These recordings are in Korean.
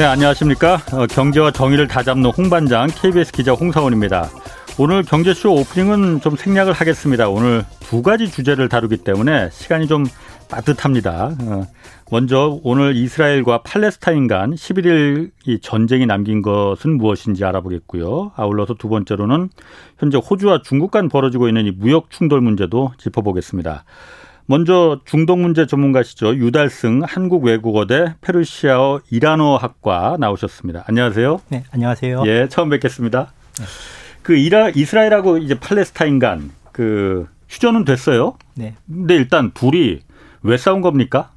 네, 안녕하십니까. 어, 경제와 정의를 다잡는 홍반장 KBS 기자 홍사원입니다. 오늘 경제쇼 오프닝은 좀 생략을 하겠습니다. 오늘 두 가지 주제를 다루기 때문에 시간이 좀 따뜻합니다. 어, 먼저 오늘 이스라엘과 팔레스타인 간 11일 이 전쟁이 남긴 것은 무엇인지 알아보겠고요. 아울러서 두 번째로는 현재 호주와 중국 간 벌어지고 있는 이 무역 충돌 문제도 짚어보겠습니다. 먼저 중동 문제 전문가시죠. 유달승 한국외국어대 페르시아어 이란어 학과 나오셨습니다. 안녕하세요. 네, 안녕하세요. 예, 처음 뵙겠습니다. 네. 그 이라 이스라엘하고 이제 팔레스타인 간 그 휴전은 됐어요. 네. 근데 일단 둘이 왜 싸운 겁니까?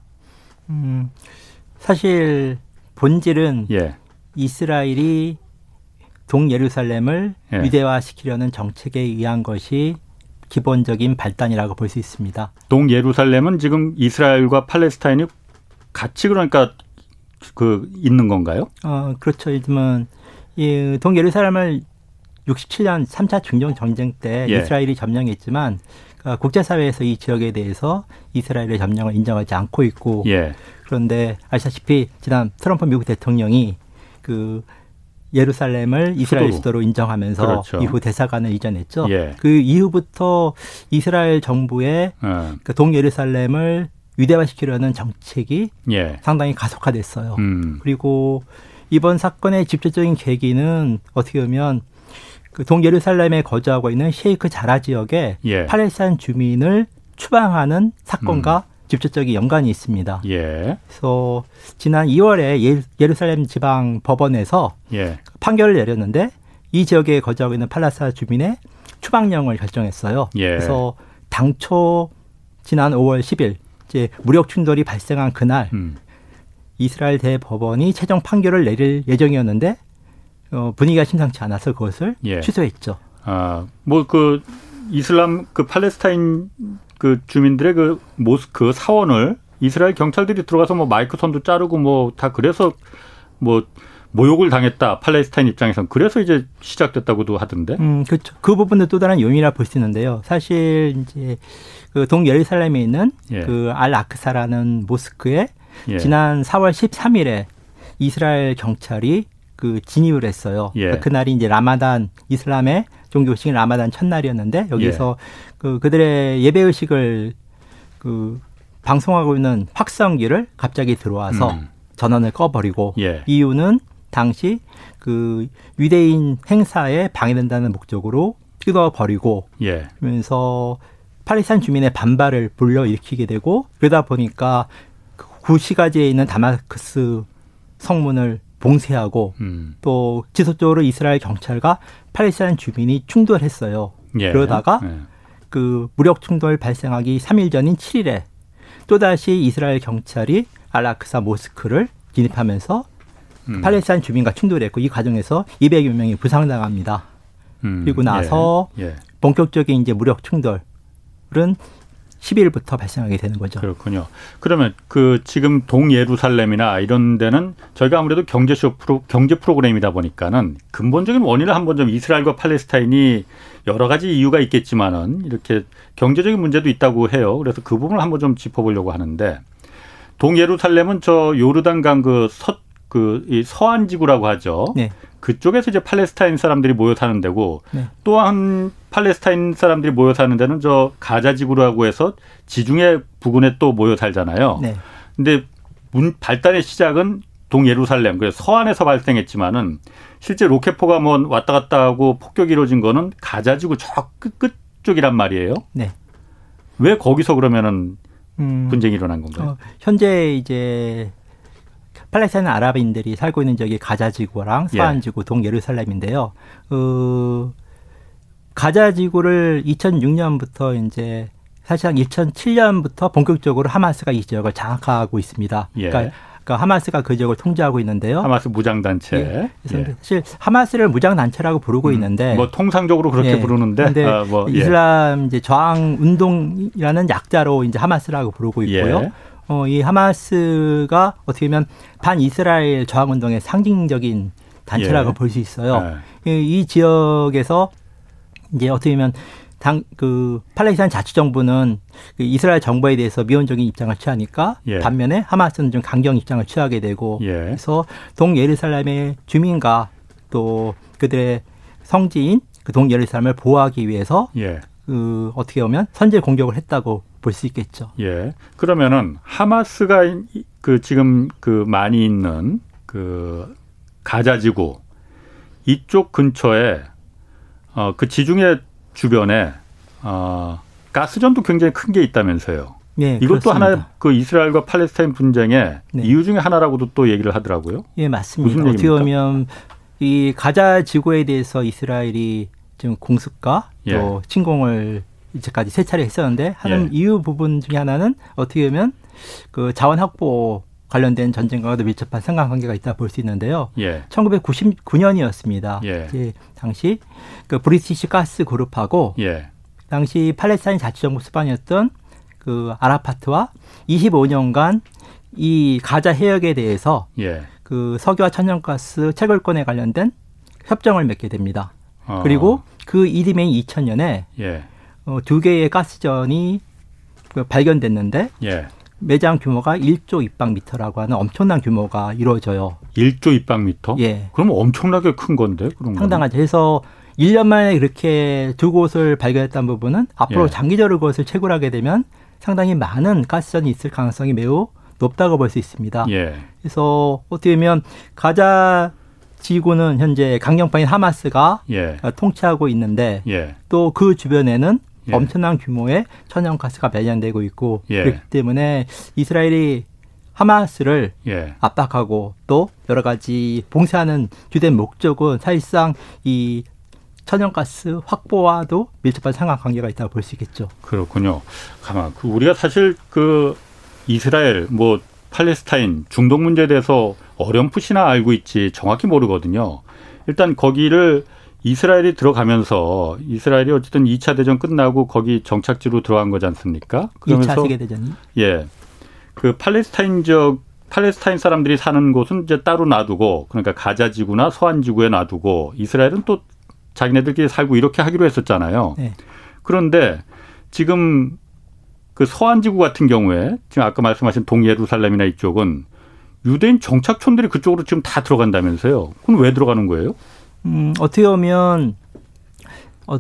음, 사실 본질은 예. 이스라엘이 동예루살렘을 예. 위대화시키려는 정책에 의한 것이 기본적인 발단이라고 볼 수 있습니다. 동예루살렘은 지금 이스라엘과 팔레스타인이 같이 그러니까 그 있는 건가요? 어, 그렇죠. 요즘은 이 동예루살렘을 67년 3차 중동 전쟁 때 예. 이스라엘이 점령했지만 어, 국제사회에서 이 지역에 대해서 이스라엘의 점령을 인정하지 않고 있고 예. 그런데 아시다시피 지난 트럼프 미국 대통령이 그 예루살렘을 이스라엘 수도. 수도로 인정하면서 그렇죠. 이후 대사관을 이전했죠. 예. 그 이후부터 이스라엘 정부의 예. 그 동예루살렘을 위대화시키려는 정책이 예. 상당히 가속화됐어요. 음. 그리고 이번 사건의 직접적인 계기는 어떻게 보면 그 동예루살렘에 거주하고 있는 셰이크 자라 지역의 예. 팔레스타인 주민을 추방하는 사건과 음. 직접적인 연관이 있습니다. 예. 그래서 지난 2월에 예, 예루살렘 지방 법원에서 예. 판결을 내렸는데 이 지역에 거주하고 있는 팔레스타 주민의 추방령을 결정했어요. 예. 그래서 당초 지난 5월 10일 이제 무력 충돌이 발생한 그날 음. 이스라엘 대법원이 최종 판결을 내릴 예정이었는데 어, 분위기가 심상치 않아서 그것을 예. 취소했죠. 아, 뭐 그 이슬람 그 팔레스타인 그 주민들의 그 모스크 사원을 이스라엘 경찰들이 들어가서 뭐 마이크 선도 자르고 뭐 다 그래서 뭐 모욕을 당했다 팔레스타인 입장에선 그래서 이제 시작됐다고도 하던데. 음 그렇죠. 그 부분도 또 다른 요인이라 볼 수 있는데요. 사실 이제 그 동예루살렘에 있는 예. 그알 아크사라는 모스크에 예. 지난 4월 13일에 이스라엘 경찰이 그 진입을 했어요. 예. 그러니까 그날이 이제 라마단 이슬람의 종교식 라마단 첫날이었는데 여기서 예. 그 그들의 예배 의식을 그 방송하고 있는 확성기를 갑자기 들어와서 음. 전원을 꺼버리고 예. 이유는 당시 그 유대인 행사에 방해된다는 목적으로 뜯어버리고 예. 그러면서 팔레스타인 주민의 반발을 불러일으키게 되고 그러다 보니까 그 구시가지에 있는 다마스크스 성문을 봉쇄하고 음. 또 지속적으로 이스라엘 경찰과 팔레스타인 주민이 충돌했어요. 예. 그러다가 예. 그 무력 충돌 발생하기 3일 전인 7일에 또다시 이스라엘 경찰이 알라크사 모스크를 진입하면서 음. 팔레스타인 주민과 충돌했고 이 과정에서 200여 명이 부상당합니다. 음. 그리고 나서 예. 예. 본격적인 이제 무력 충돌은 10일부터 발생하게 되는 거죠. 그렇군요. 그러면 그 지금 동예루살렘이나 이런 데는 저희가 아무래도 경제쇼 프로 경제 프로그램이다 보니까는 근본적인 원인을 한번 좀 이스라엘과 팔레스타인이 여러 가지 이유가 있겠지만은 이렇게 경제적인 문제도 있다고 해요. 그래서 그 부분을 한번 좀 짚어보려고 하는데 동예루살렘은 저 요르단강 그 서, 그이 서안 지구라고 하죠. 네. 그쪽에서 이제 팔레스타인 사람들이 모여 사는 데고 네. 또한 팔레스타인 사람들이 모여 사는 데는 저 가자 지구라고 해서 지중해 부근에 또 모여 살잖아요. 네. 근데 문 발단의 시작은 동예루살렘 그 서안에서 발생했지만은 실제 로켓포가 뭐 왔다 갔다 하고 폭격이 이루어진 거는 가자 지구 저끝끝 쪽이란 말이에요. 네. 왜 거기서 그러면은 음, 분쟁이 일어난 건가요? 어, 현재 이제 팔레스타인 아랍인들이 살고 있는 지역이 가자지구랑 서안지구, 예. 동예루살렘인데요. 어, 가자지구를 2006년부터 이제 사실상 2007년부터 본격적으로 하마스가 이 지역을 장악하고 있습니다. 예. 그러니까 그러니까 하마스가 그 지역을 통제하고 있는데요. 하마스 무장단체. 예. 그래서 예. 사실 하마스를 무장단체라고 부르고 음, 있는데. 뭐 통상적으로 그렇게 예. 부르는데. 아, 뭐, 예. 이슬람 이제 저항 운동이라는 약자로 이제 하마스라고 부르고 있고요. 예. 어, 이 하마스가 어떻게 보면 반 이스라엘 저항 운동의 상징적인 단체라고 예. 볼수 있어요. 예. 이, 이 지역에서 이제 어떻게 보면 당 그 팔레스타인 자치 정부는 그 이스라엘 정부에 대해서 미온적인 입장을 취하니까 예. 반면에 하마스는 좀 강경 입장을 취하게 되고 예. 그래서 동예루살렘의 주민과 또 그들의 성지인 그 동예루살렘을 보호하기 위해서 예. 그 어떻게 보면 선제 공격을 했다고 볼 수 있겠죠. 예. 그러면은 하마스가 그 지금 그 많이 있는 그 가자 지구 이쪽 근처에 어 그 지중해 주변에 어 가스전도 굉장히 큰 게 있다면서요. 네, 이것도 하나의 그 이스라엘과 팔레스타인 분쟁의 네. 이유 중에 하나라고도 또 얘기를 하더라고요. 예, 맞습니다. 무슨 어떻게 보면 이 가자 지구에 대해서 이스라엘이 지금 공습과 예. 또 침공을 이제까지 세 차례 했었는데 하는 예. 이유 부분 중에 하나는 어떻게 보면 그 자원 확보 관련된 전쟁과도 밀접한 상관관계가 있다 볼 수 있는데요. 예. 1999년이었습니다. 예. 이제 당시 그 브리티시 가스 그룹하고 예. 당시 팔레스타인 자치정부 수반이었던 그 아라파트와 25년간 이 가자 해역에 대해서 예. 그 석유와 천연가스 채굴권에 관련된 협정을 맺게 됩니다. 어. 그리고 그 이듬해인 2000년에 예. 어, 두 개의 가스전이 그 발견됐는데 예. 매장 규모가 1조 입방미터라고 하는 엄청난 규모가 이루어져요. 1조 입방미터? 예. 그럼 엄청나게 큰 건데 그런 상당하죠. 그래서 1년 만에 이렇게 두 곳을 발견했다는 부분은 앞으로 예. 장기적으로 그것을 채굴하게 되면 상당히 많은 가스전이 있을 가능성이 매우 높다고 볼 수 있습니다. 예. 그래서 어떻게 보면 가자 지구는 현재 강경파인 하마스가 예. 통치하고 있는데 예. 또그 주변에는 예. 엄청난 규모의 천연가스가 발견되고 있고 예. 그렇기 때문에 이스라엘이 하마스를 예. 압박하고 또 여러 가지 봉쇄하는 주된 목적은 사실상 이 천연가스 확보와도 밀접한 상관관계가 있다고 볼 수 있겠죠. 그렇군요. 가만 그 우리가 사실 그 이스라엘 뭐 팔레스타인 중동 문제에 대해서 어렴풋이나 알고 있지 정확히 모르거든요. 일단 거기를 이스라엘이 들어가면서 이스라엘이 어쨌든 2차 대전 끝나고 거기 정착지로 들어간 거지 않습니까? 그러면서 2차 세계 대전이 예. 그 팔레스타인적 팔레스타인 사람들이 사는 곳은 이제 따로 놔두고 그러니까 가자 지구나 서한 지구에 놔두고 이스라엘은 또 자기네들끼리 살고 이렇게 하기로 했었잖아요. 네. 그런데 지금 그 서한 지구 같은 경우에 지금 아까 말씀하신 동예루살렘이나 이쪽은 유대인 정착촌들이 그쪽으로 지금 다 들어간다면서요. 그럼 왜 들어가는 거예요? 음, 어떻게 보면 어,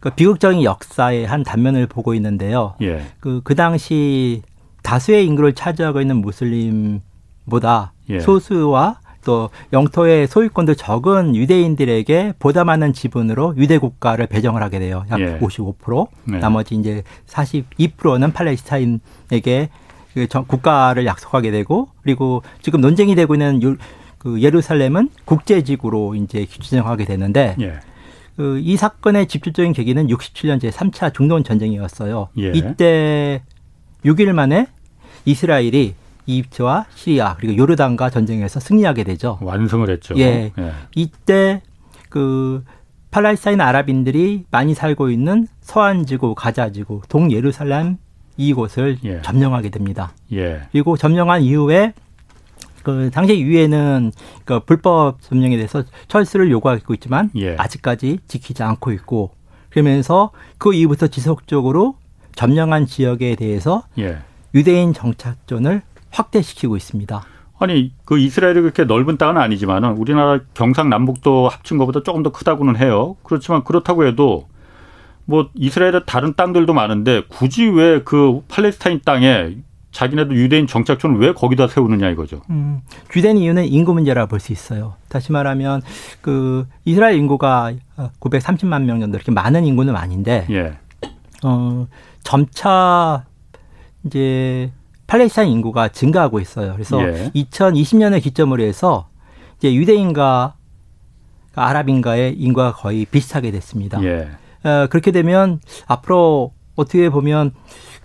그 비극적인 역사의 한 단면을 보고 있는데요. 예. 그, 그 당시 다수의 인구를 차지하고 있는 무슬림보다 예. 소수와 또 영토의 소유권도 적은 유대인들에게 보다 많은 지분으로 유대 국가를 배정을 하게 돼요. 약 예. 55%. 네. 나머지 이제 42%는 팔레스타인에게 그 국가를 약속하게 되고 그리고 지금 논쟁이 되고 있는 유, 그 예루살렘은 국제지구로 이제 지정하게 되는데 예. 그이 사건의 집중적인 계기는 67년 제 3차 중동 전쟁이었어요. 예. 이때 6일 만에 이스라엘이 이집트와 시리아 그리고 요르단과 전쟁에서 승리하게 되죠. 완성을 했죠. 예. 예. 이때 그 팔레스타인 아랍인들이 많이 살고 있는 서안 지구, 가자 지구, 동예루살렘 이곳을 예. 점령하게 됩니다. 예. 그리고 점령한 이후에 그 당시 유엔은 그 불법 점령에 대해서 철수를 요구하고 있지만 예. 아직까지 지키지 않고 있고 그러면서 그 이후부터 지속적으로 점령한 지역에 대해서 예. 유대인 정착존을 확대시키고 있습니다. 아니 그 이스라엘이 그렇게 넓은 땅은 아니지만은 우리나라 경상남북도 합친 것보다 조금 더 크다고는 해요. 그렇지만 그렇다고 해도 뭐 이스라엘의 다른 땅들도 많은데 굳이 왜 그 팔레스타인 땅에 자기네도 유대인 정착촌을 왜 거기다 세우느냐 이거죠. 음, 주된 이유는 인구 문제라 볼 수 있어요. 다시 말하면 그 이스라엘 인구가 930만 명 정도 이렇게 많은 인구는 아닌데, 예. 어 점차 이제 팔레스타인 인구가 증가하고 있어요. 그래서 예. 2020년을 기점으로 해서 이제 유대인과 아랍인과의 인구가 거의 비슷하게 됐습니다. 예. 어, 그렇게 되면 앞으로 어떻게 보면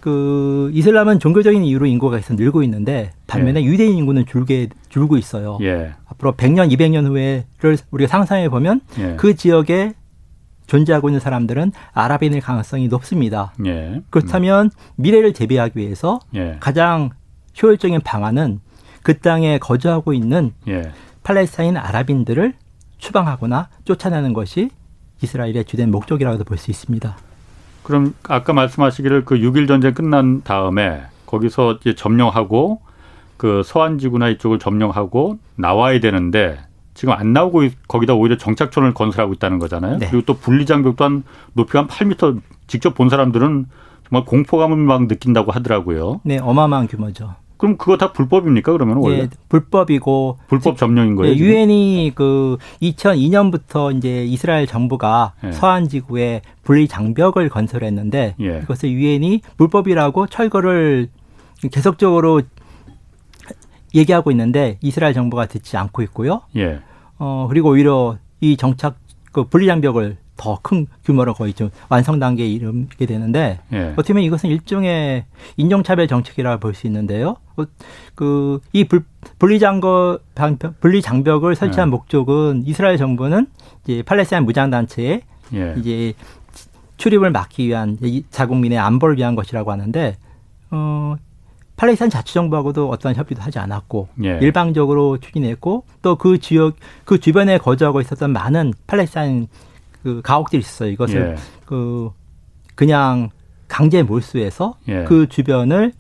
그 이슬람은 종교적인 이유로 인구가 계속 늘고 있는데 반면에 예. 유대인 인구는 줄게 줄고 있어요. 예. 앞으로 100년, 200년 후에를 우리가 상상해 보면 예. 그 지역에 존재하고 있는 사람들은 아랍인일 가능성이 높습니다. 예. 그렇다면 미래를 대비하기 위해서 예. 가장 효율적인 방안은 그 땅에 거주하고 있는 예. 팔레스타인 아랍인들을 추방하거나 쫓아내는 것이 이스라엘의 주된 목적이라고도 볼 수 있습니다. 그럼 아까 말씀하시기를 그 6일 전쟁 끝난 다음에 거기서 이제 점령하고 그 서한 지구나 이쪽을 점령하고 나와야 되는데 지금 안 나오고 거기다 오히려 정착촌을 건설하고 있다는 거잖아요. 네. 그리고 또 분리장벽 또한 높이가 한 8미터 직접 본 사람들은 정말 공포감을 막 느낀다고 하더라고요. 네, 어마어마한 규모죠. 그럼 그거 다 불법입니까? 그러면 원래 예, 불법이고 불법 점령인 거예요. 예, 유엔이 그 2002년부터 이제 이스라엘 정부가 예. 서한 지구에 분리 장벽을 건설했는데 예. 그것을 유엔이 불법이라고 철거를 계속적으로 얘기하고 있는데 이스라엘 정부가 듣지 않고 있고요. 예. 어 그리고 오히려 이 정착 그 분리 장벽을 더 큰 규모로 거의 좀 완성 단계에 이르게 되는데 예. 어떻게 보면 이것은 일종의 인종차별 정책이라 볼 수 있는데요. 어, 그이 분리 장벽 분리 장벽을 설치한 예. 목적은 이스라엘 정부는 이제 팔레스타인 무장 단체에 예. 이제 출입을 막기 위한 자국민의 안보를 위한 것이라고 하는데 어 팔레스타인 자치정부하고도 어떠한 협의도 하지 않았고 예. 일방적으로 추진했고 또 그 지역 그 주변에 거주하고 있었던 많은 팔레스타인 그 가옥들이 있었어요. 이것을 예. 그 그냥 강제 몰수해서 예. 그 주변을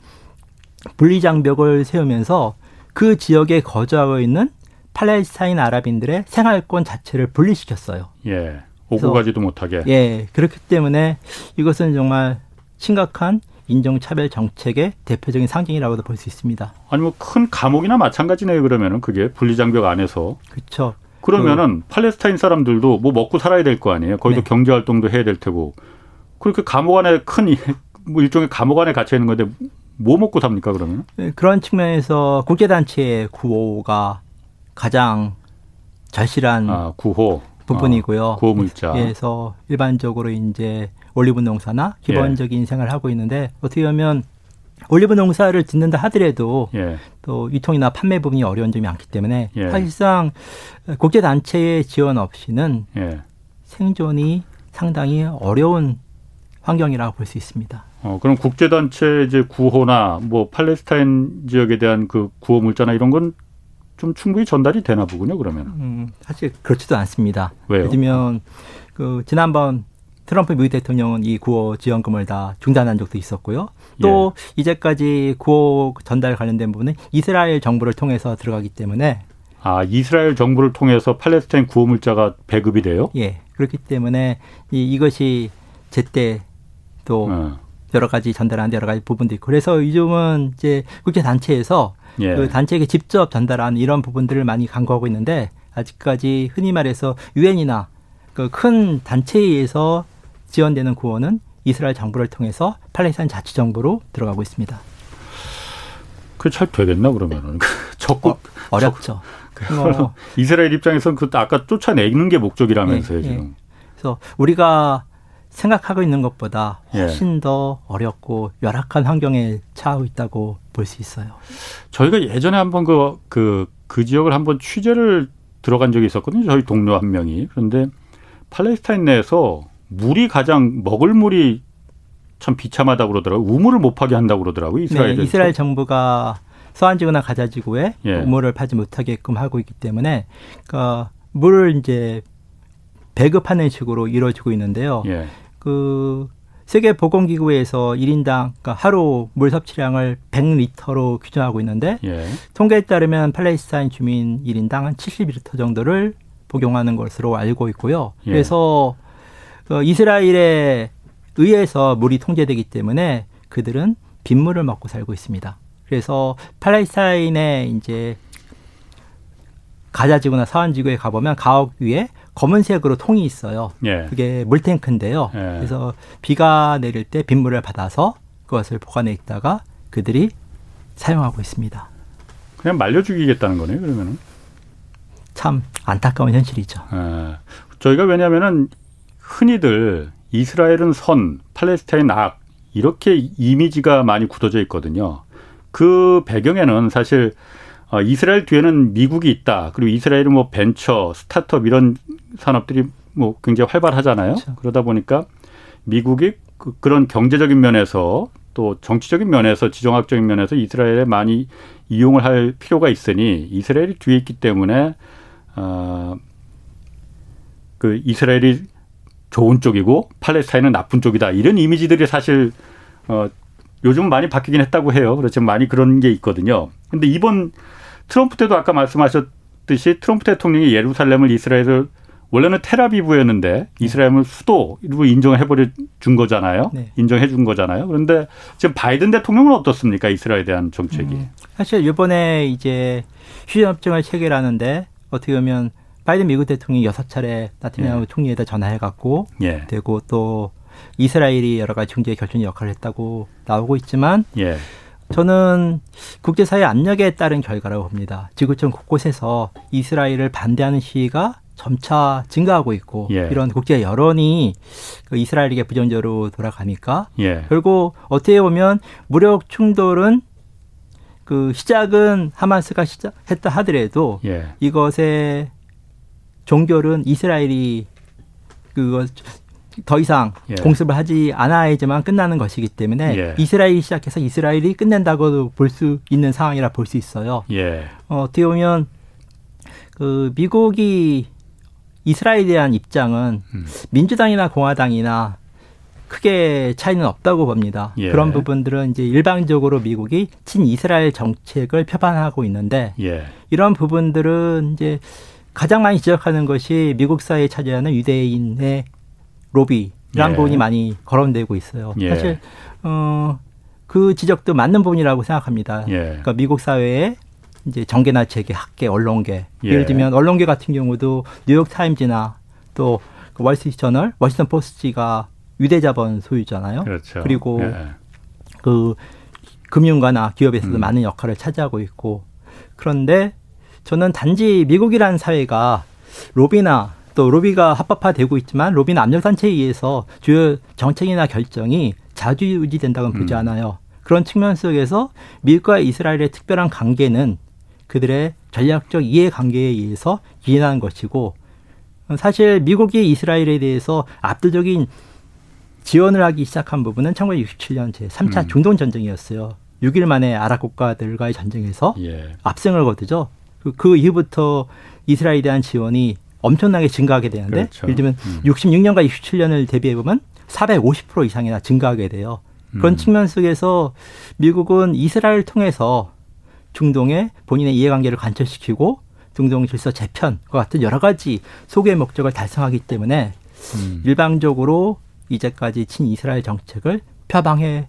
분리장벽을 세우면서 그 지역에 거주하고 있는 팔레스타인 아랍인들의 생활권 자체를 분리시켰어요. 예. 오고 가지도 못하게. 예. 그렇기 때문에 이것은 정말 심각한 인종차별 정책의 대표적인 상징이라고도 볼 수 있습니다. 아니 뭐 큰 감옥이나 마찬가지네요. 그러면은 그게 분리장벽 안에서. 그렇죠. 그러면은 그, 팔레스타인 사람들도 뭐 먹고 살아야 될 거 아니에요. 거기도 네. 경제 활동도 해야 될 테고. 그렇게 감옥 안에 큰 뭐 일종의 감옥 안에 갇혀 있는 건데 뭐 먹고 삽니까 그러면? 네, 그런 측면에서 국제 단체의 구호가 가장 절실한 아, 구호 부분이고요. 아, 구호 물자. 그래서 일반적으로 이제 올리브 농사나 기본적인 예. 생활을 하고 있는데 어떻게 보면 올리브 농사를 짓는다 하더라도 예. 또 유통이나 판매 부분이 어려운 점이 많기 때문에 예. 사실상 국제 단체의 지원 없이는 예. 생존이 상당히 어려운 환경이라고 볼 수 있습니다. 어, 그럼 국제 단체 이제 구호나 뭐 팔레스타인 지역에 대한 그 구호 물자나 이런 건 좀 충분히 전달이 되나 보군요. 그러면. 음, 사실 그렇지도 않습니다. 왜요? 예를 들면 그 지난번 트럼프 미국 대통령은 이 구호 지원금을 다 중단한 적도 있었고요. 또 예. 이제까지 구호 전달 관련된 부분은 이스라엘 정부를 통해서 들어가기 때문에 아 이스라엘 정부를 통해서 팔레스타인 구호 물자가 배급이 돼요? 예. 그렇기 때문에 이, 이것이 제때 또 어. 여러 가지 전달하는 여러 가지 부분도 있고 그래서 요즘은 이제 국제 단체에서 예. 그 단체에게 직접 전달하는 이런 부분들을 많이 강구하고 있는데 아직까지 흔히 말해서 유엔이나 그 큰 단체에 의해서 지원되는 구호는 이스라엘 정부를 통해서 팔레스타인 자치 정부로 들어가고 있습니다. 그잘 되겠나 그러면은 적극 어, 렵죠 어. 이스라엘 입장에서는 그 아까 쫓아내는 게 목적이라면서요 예, 예. 지금. 그래서 우리가 생각하고 있는 것보다 예. 훨씬 예. 더 어렵고 열악한 환경에 처하고 있다고 볼 수 있어요. 저희가 예전에 한번 그, 그, 그 지역을 한번 취재를 들어간 적이 있었거든요. 저희 동료 한 명이. 그런데 팔레스타인 내에서 물이 가장 먹을 물이 참 비참하다고 그러더라고요. 우물을 못 파게 한다고 그러더라고요. 이스라엘 네, 이스라엘 정부가 서한지구나 가자지구에 예. 우물을 파지 못하게끔 하고 있기 때문에 그러니까 물을 이제 배급하는 식으로 이루어지고 있는데요. 예. 그 세계 보건 기구에서 1인당 그러니까 하루 물 섭취량을 100리터로 규정하고 있는데 예. 통계에 따르면 팔레스타인 주민 1인당 한 70리터 정도를 복용하는 것으로 알고 있고요. 예. 그래서 그 이스라엘에 의해서 물이 통제되기 때문에 그들은 빗물을 먹고 살고 있습니다. 그래서 팔레스타인에 이제 가자지구나 사안지구에 가보면 가옥 위에 검은색으로 통이 있어요. 예. 그게 물탱크인데요. 예. 그래서 비가 내릴 때 빗물을 받아서 그것을 보관해 있다가 그들이 사용하고 있습니다. 그냥 말려 죽이겠다는 거네요, 그러면은. 참 안타까운 현실이죠. 예. 저희가 왜냐하면은 흔히들 이스라엘은 선, 팔레스타인 악 이렇게 이미지가 많이 굳어져 있거든요. 그 배경에는 사실 어, 이스라엘 뒤에는 미국이 있다. 그리고 이스라엘은 뭐 벤처, 스타트업 이런 산업들이 뭐 굉장히 활발하잖아요. 그렇죠. 그러다 보니까 미국이 그, 그런 경제적인 면에서 또 정치적인 면에서 지정학적인 면에서 이스라엘에 많이 이용을 할 필요가 있으니 이스라엘이 뒤에 있기 때문에 어, 그 이스라엘이 좋은 쪽이고 팔레스타인은 나쁜 쪽이다. 이런 이미지들이 사실 어 요즘 많이 바뀌긴 했다고 해요. 그렇지만 많이 그런 게 있거든요. 근데 이번 트럼프 때도 아까 말씀하셨듯이 트럼프 대통령이 예루살렘을 이스라엘을 원래는 테라비브였는데 이스라엘을 수도로 인정을 해버려 준 거잖아요. 네. 인정해 준 거잖아요. 그런데 지금 바이든 대통령은 어떻습니까? 이스라엘에 대한 정책이. 음, 사실 이번에 이제 휴전협정을 체결하는데 어떻게 보면 바이든 미국 대통령이 여섯 차례 나타냐후 예. 총리에다 전화해갖고 예. 되고 또 이스라엘이 여러 가지 중재 결정적 역할을 했다고 나오고 있지만 예. 저는 국제사회 압력에 따른 결과라고 봅니다. 지구촌 곳곳에서 이스라엘을 반대하는 시위가 점차 증가하고 있고 예. 이런 국제 여론이 그 이스라엘에게 부정적으로 돌아가니까 예. 결국 어떻게 보면 무력 충돌은 그 시작은 하마스가 시작했다 하더라도 예. 이것의 종결은 이스라엘이 그거 더 이상 예. 공습을 하지 않아야지만 끝나는 것이기 때문에 예. 이스라엘이 시작해서 이스라엘이 끝낸다고도 볼수 있는 상황이라 볼 수 있어요. 예. 어, 어떻게 보면 그 미국이 이스라엘에 대한 입장은 음. 민주당이나 공화당이나 크게 차이는 없다고 봅니다. 예. 그런 부분들은 이제 일방적으로 미국이 친 이스라엘 정책을 표방하고 있는데 예. 이런 부분들은 이제 가장 많이 지적하는 것이 미국 사회에 차지하는 유대인의 로비라는 예. 부분이 많이 거론되고 있어요. 예. 사실 어, 그 지적도 맞는 부분이라고 생각합니다. 예. 그러니까 미국 사회에 이제 정계나 재계, 학계, 언론계 예. 예를 들면 언론계 같은 경우도 뉴욕 타임즈나 또 그 월스트리트 저널, 워싱턴 포스트가 유대자본 소유잖아요. 그렇죠. 그리고 예. 그 금융가나 기업에서도 음. 많은 역할을 차지하고 있고 그런데 저는 단지 미국이라는 사회가 로비나 또 로비가 합법화되고 있지만 로비는 압력 단체에 의해서 주요 정책이나 결정이 자주 유지된다고는 보지 음. 않아요. 그런 측면 속에서 미국과 이스라엘의 특별한 관계는 그들의 전략적 이해 관계에 의해서 기인한 것이고 사실 미국이 이스라엘에 대해서 압도적인 지원을 하기 시작한 부분은 1967년 제3차 음. 중동 전쟁이었어요. 6일 만에 아랍 국가들과의 전쟁에서 예. 압승을 거두죠. 그, 그 이후부터 이스라엘에 대한 지원이 엄청나게 증가하게 되는데 그렇죠. 예를 들면 음. 66년과 67년을 대비해 보면 450% 이상이나 증가하게 돼요. 그런 음. 측면 속에서 미국은 이스라엘을 통해서 중동에 본인의 이해관계를 관철시키고 중동 질서 재편과 같은 여러 가지 소개의 목적을 달성하기 때문에 음. 일방적으로 이제까지 친이스라엘 정책을 표방해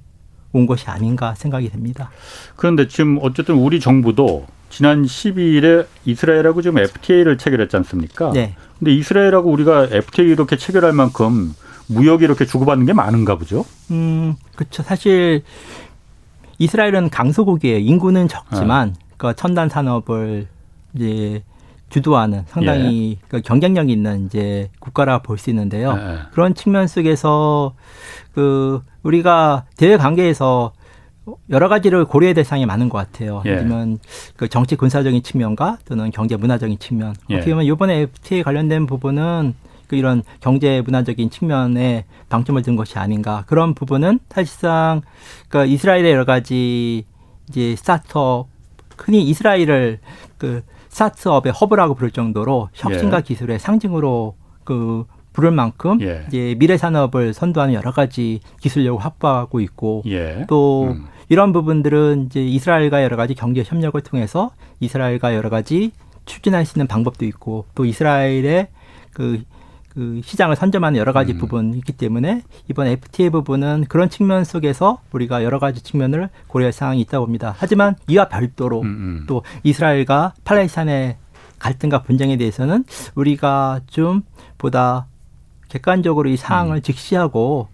온 것이 아닌가 생각이 됩니다. 그런데 지금 어쨌든 우리 정부도 지난 12일에 이스라엘하고 지금 FTA를 체결했지 않습니까? 네. 근데 이스라엘하고 우리가 FTA 이렇게 체결할 만큼 무역이 이렇게 주고받는 게 많은가 보죠? 음, 그렇죠. 사실 이스라엘은 강소국이에요. 인구는 적지만 네. 그 첨단 산업을 이제 주도하는 상당히 예. 그 경쟁력 있는 이제 국가라 볼 수 있는데요. 예. 그런 측면 속에서 그 우리가 대외 관계에서 여러 가지를 고려의 대상이 많은 것 같아요. 예를 들면 그 정치 군사적인 측면과 또는 경제 문화적인 측면. 예. 어떻게 보면 이번에 FTA 관련된 부분은 그 이런 경제 문화적인 측면에 방점을 둔 것이 아닌가 그런 부분은 사실상 그 이스라엘의 여러 가지 이제 스타트업 흔히 이스라엘을 그 스타트업의 허브라고 부를 정도로 혁신과 예. 기술의 상징으로 그 부를 만큼 예. 이제 미래 산업을 선도하는 여러 가지 기술력을 확보하고 있고 예. 또 음. 이런 부분들은 이제 이스라엘과 여러 가지 경제 협력을 통해서 이스라엘과 여러 가지 추진할 수 있는 방법도 있고 또 이스라엘의 그 그 시장을 선점하는 여러 가지 음. 부분이 있기 때문에 이번 FTA 부분은 그런 측면 속에서 우리가 여러 가지 측면을 고려할 사항이 있다고 봅니다. 하지만 이와 별도로 음, 음. 또 이스라엘과 팔레스타인의 갈등과 분쟁에 대해서는 우리가 좀 보다 객관적으로 이 상황을 음. 직시하고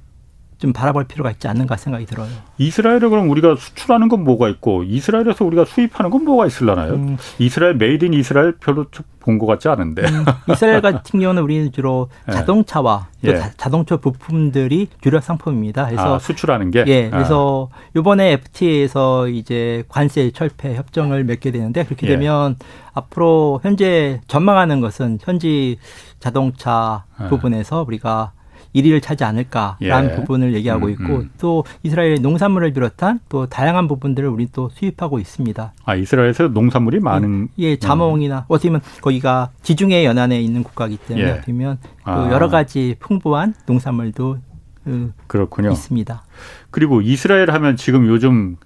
좀 바라볼 필요가 있지 않는가 생각이 들어요. 이스라엘에 그럼 우리가 수출하는 건 뭐가 있고 이스라엘에서 우리가 수입하는 건 뭐가 있을라나요? 음. 이스라엘 made in 이스라엘 별로 본 것 같지 않은데. 음, 이스라엘 같은 경우는 우리는 주로 네. 자동차와 또 예. 자동차 부품들이 주력 상품입니다. 그래서 아, 수출하는 게. 예. 그래서 아. 이번에 FTA에서 이제 관세 철폐 협정을 맺게 되는데 그렇게 예. 되면 앞으로 현재 전망하는 것은 현지 자동차 예. 부분에서 우리가 1위를 차지 않을까라는 예. 부분을 얘기하고 음, 있고 음. 또 이스라엘의 농산물을 비롯한 또 다양한 부분들을 우리 또 수입하고 있습니다. 아 이스라엘에서 농산물이 많은 예, 예 자몽이나 어떻게 보면 거기가 지중해 연안에 있는 국가이기 때문에 예. 어떻게 보면 아. 여러 가지 풍부한 농산물도 그 그렇군요. 있습니다. 그리고 이스라엘 하면 지금 요즘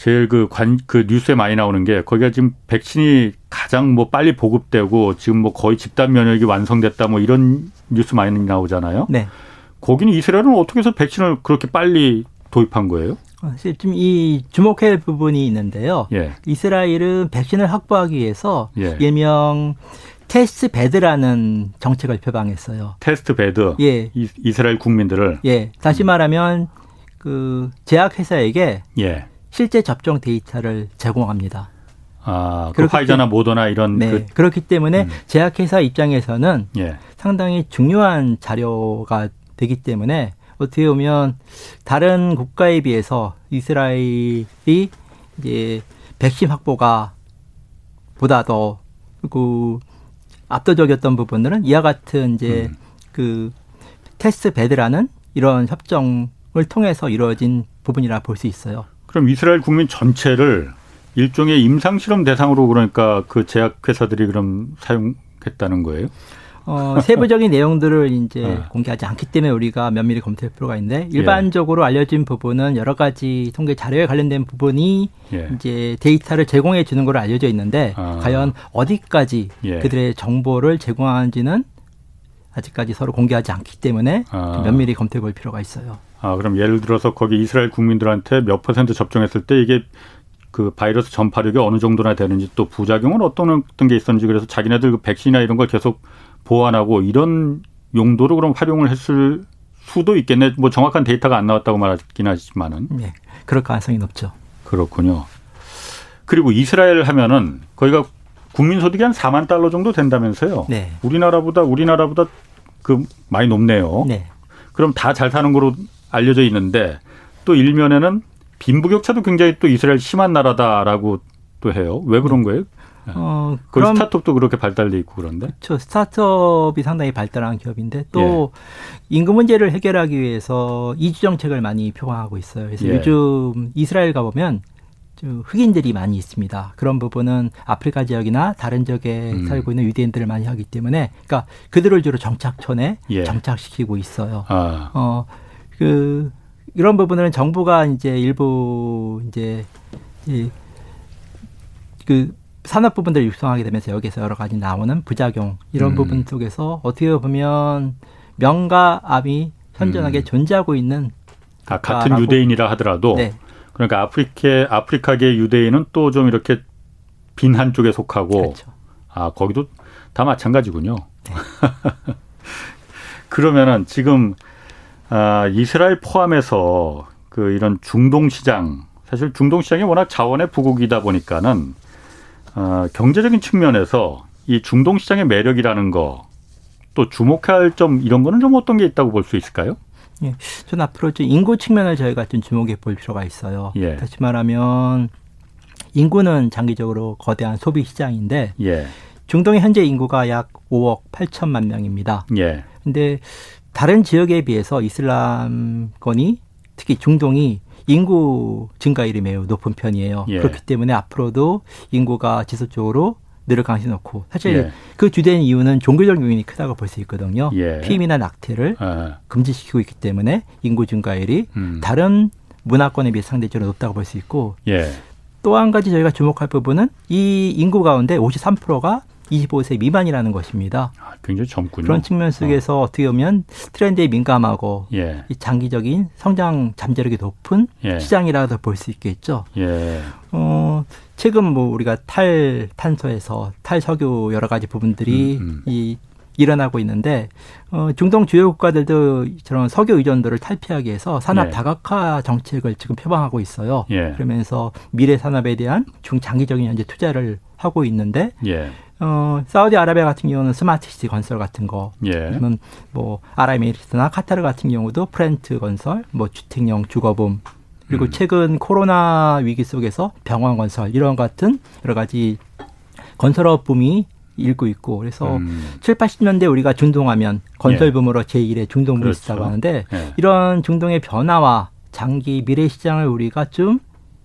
제일 그 관, 그 뉴스에 많이 나오는 게 거기가 지금 백신이 가장 뭐 빨리 보급되고 지금 뭐 거의 집단 면역이 완성됐다 뭐 이런 뉴스 많이 나오잖아요. 네. 거기는 이스라엘은 어떻게 해서 백신을 그렇게 빨리 도입한 거예요? 어, 지금 이 주목할 부분이 있는데요. 예. 이스라엘은 백신을 확보하기 위해서 예. 일명 test bed라는 정책을 표방했어요. test bed. 예. 이, 스라엘 국민들을. 예. 다시 말하면 그 제약회사에게 예. 실제 접종 데이터를 제공합니다. 아, 그 화이자나 모더나 이런 네. 그 그렇기 때문에 음. 제약회사 입장에서는 예. 상당히 중요한 자료가 되기 때문에 어떻게 보면 다른 국가에 비해서 이스라엘이 이제 백신 확보가 보다 더 그 압도적이었던 부분들은 이와 같은 이제 음. 그 테스트 베드라는 이런 협정을 통해서 이루어진 부분이라 볼 수 있어요. 그럼 이스라엘 국민 전체를 일종의 임상 실험 대상으로 그러니까 그 제약 회사들이 그럼 사용했다는 거예요? 어, 세부적인 내용들을 이제 네. 공개하지 않기 때문에 우리가 면밀히 검토할 필요가 있는데 일반적으로 예. 알려진 부분은 여러 가지 통계 자료에 관련된 부분이 예. 이제 데이터를 제공해 주는 걸로 알려져 있는데 아. 과연 어디까지 예. 그들의 정보를 제공하는지는 아직까지 서로 공개하지 않기 때문에 아. 면밀히 검토해 볼 필요가 있어요. 아, 그럼 예를 들어서 거기 이스라엘 국민들한테 몇 퍼센트 접종했을 때 이게 그 바이러스 전파력이 어느 정도나 되는지 또 부작용은 어떤 어떤 게 있었는지 그래서 자기네들 그 백신이나 이런 걸 계속 보완하고 이런 용도로 그럼 활용을 했을 수도 있겠네. 뭐 정확한 데이터가 안 나왔다고 말하긴 하지만은. 네. 그럴 가능성이 높죠. 그렇군요. 그리고 이스라엘 하면은 거기가 국민 소득이 한 4만 달러 정도 된다면서요. 네. 우리나라보다 우리나라보다 그 많이 높네요. 네. 그럼 다 잘 사는 거로 알려져 있는데 또 일면에는 빈부격차도 굉장히 또 이스라엘 심한 나라다라고 또 해요. 왜 그런 거예요? 어, 그 스타트업도 그렇게 발달돼 있고 그런데. 그렇죠. 스타트업이 상당히 발달한 기업인데 또 예. 인구 문제를 해결하기 위해서 이주 정책을 많이 표방하고 있어요. 그래서 예. 요즘 이스라엘 가보면 흑인들이 많이 있습니다. 그런 부분은 아프리카 지역이나 다른 지역에 음. 살고 있는 유대인들을 많이 하기 때문에, 그러니까 그들을 주로 정착촌에 예. 정착시키고 있어요. 아. 어, 그 이런 부분은 정부가 이제 일부 이제 이그 산업 부분들을 육성하게 되면서 여기서 여러 가지 나오는 부작용 이런 음. 부분 속에서 어떻게 보면 명과 암이 현존하게 음. 존재하고 있는 아, 같은 유대인이라 하더라도 네. 그러니까 아프리카 아프리카계 유대인은 또 좀 이렇게 빈한 쪽에 속하고 그렇죠. 아 거기도 다 마찬가지군요. 네. 그러면은 지금 아, 이스라엘 포함해서 그 이런 중동 시장 사실 중동 시장이 워낙 자원의 부국이다 보니까는 어, 경제적인 측면에서 이 중동 시장의 매력이라는 거 또 주목할 점 이런 거는 좀 어떤 게 있다고 볼 수 있을까요? 예, 전 앞으로 좀 인구 측면을 저희가 좀 주목해 볼 필요가 있어요. 예. 다시 말하면 인구는 장기적으로 거대한 소비 시장인데 예. 중동의 현재 인구가 약 5억 8천만 명입니다. 예. 근데 다른 지역에 비해서 이슬람권이 특히 중동이 인구 증가율이 매우 높은 편이에요. 예. 그렇기 때문에 앞으로도 인구가 지속적으로 늘을 가능성이 높고 사실 예. 그 주된 이유는 종교적 요인이 크다고 볼 수 있거든요. 예. 피임이나 낙태를 아. 금지시키고 있기 때문에 인구 증가율이 음. 다른 문화권에 비해 상대적으로 높다고 볼 수 있고 예. 또한 가지 저희가 주목할 부분은 이 인구 가운데 53%가 25세 미만이라는 것입니다. 아, 굉장히 젊군요. 그런 측면 속에서 어. 떻게 보면 트렌드에 민감하고 예. 이 장기적인 성장 잠재력이 높은 예. 시장이라도 볼 수 있겠죠. 예. 어, 최근 뭐 우리가 탈탄소에서 탈석유 여러 가지 부분들이 음, 음. 이 일어나고 있는데 어, 중동 주요 국가들도 저런 석유 의존도를 탈피하기 위해서 산업 예. 다각화 정책을 지금 표방하고 있어요. 예. 그러면서 미래 산업에 대한 중장기적인 현재 투자를 하고 있는데 예. 어, 사우디아라비아 같은 경우는 smart city 건설 같은 거, 예. 뭐 아랍에미리트나 카타르 같은 경우도 플랜트 건설, 뭐 주택용 주거붐, 그리고 음. 최근 코로나 위기 속에서 병원 건설 이런 같은 여러 가지 건설업 붐이 일고 있고 그래서 음. 7, 80년대 우리가 중동하면 건설 붐으로 예. 제1의 중동 붐이 그렇죠. 있다고 하는데 예. 이런 중동의 변화와 장기 미래 시장을 우리가 좀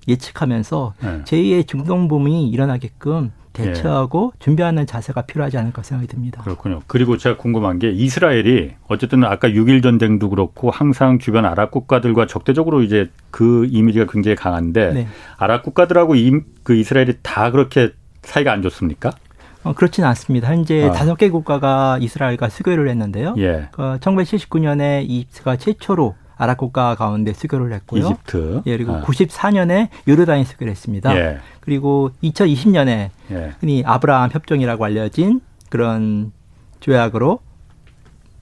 예측하면서 예. 제2의 중동붐이 일어나게끔 대처하고 예. 준비하는 자세가 필요하지 않을까 생각이 듭니다. 그렇군요. 그리고 제가 궁금한 게 이스라엘이 어쨌든 아까 6.1 전쟁도 그렇고 항상 주변 아랍 국가들과 적대적으로 이제 그 이미지가 굉장히 강한데 네. 아랍 국가들하고 이, 그 이스라엘이 다 그렇게 사이가 안 좋습니까? 어, 그렇지는 않습니다. 현재 아. 다섯 어. 개 국가가 이스라엘과 수교를 했는데요. 예. 그 1979년에 이집트가 최초로 아랍 국가 가운데 수교를 했고요. 이집트. 예, 그리고 아. 94년에 요르단이 수교를 했습니다. 예. 그리고 2020년에 예. 흔히 아브라함 협정이라고 알려진 그런 조약으로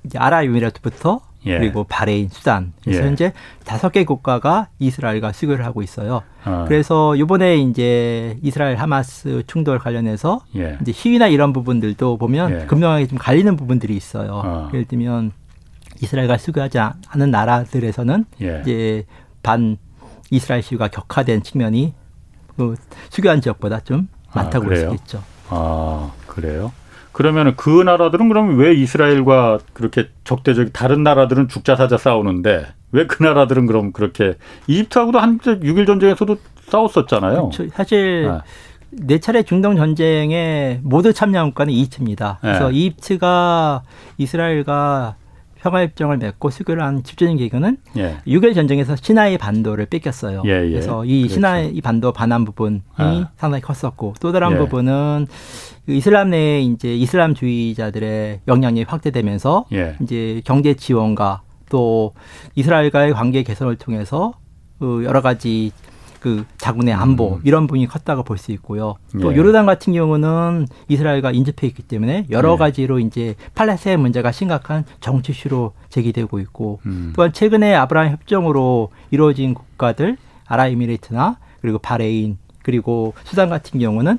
이제 아랍에미리트부터 예. 그리고 바레인, 수단 그래서 예. 현재 다섯 개 국가가 이스라엘과 수교를 하고 있어요. 어. 그래서 이번에 이제 이스라엘 하마스 충돌 관련해서 예. 이제 시위나 이런 부분들도 보면 예. 극명하게 좀 갈리는 부분들이 있어요. 어. 예를 들면 이스라엘과 수교하지 않은 나라들에서는 예. 이제 반 이스라엘 시위가 격화된 측면이 그 수교한 지역보다 좀 아, 많다고 아, 볼수 있죠. 아 그래요? 그러면 그 나라들은 그럼 왜 이스라엘과 그렇게 적대적 다른 나라들은 죽자 사자 싸우는데 왜 그 나라들은 그럼 그렇게 이집트하고도 한 6일 전쟁에서도 싸웠었잖아요. 그렇죠. 사실 네. 네 차례 중동 전쟁에 모두 참여한 국가는 이집트입니다. 그래서 네. 이집트가 이스라엘과 평화협정을 맺고 수교를 한 집중적인 계기는 예. 6일 전쟁에서 시나이 반도를 뺏겼어요. 예, 예. 그래서 이 그렇죠. 시나이 반도 반환 부분이 아. 상당히 컸었고 또 다른 예. 부분은 그 이슬람 내에 이제 이슬람주의자들의 영향이 확대되면서 예. 이제 경제 지원과 또 이스라엘과의 관계 개선을 통해서 그 여러 가지 그 자국의 안보 음. 이런 부분이 컸다고 볼 수 있고요. 또 예. 요르단 같은 경우는 이스라엘과 인접해 있기 때문에 여러 예. 가지로 이제 팔레스타인 문제가 심각한 정치 이슈로 제기되고 있고 음. 또한 최근에 아브라함 협정으로 이루어진 국가들 아랍에미레이트나 그리고 바레인 그리고 수단 같은 경우는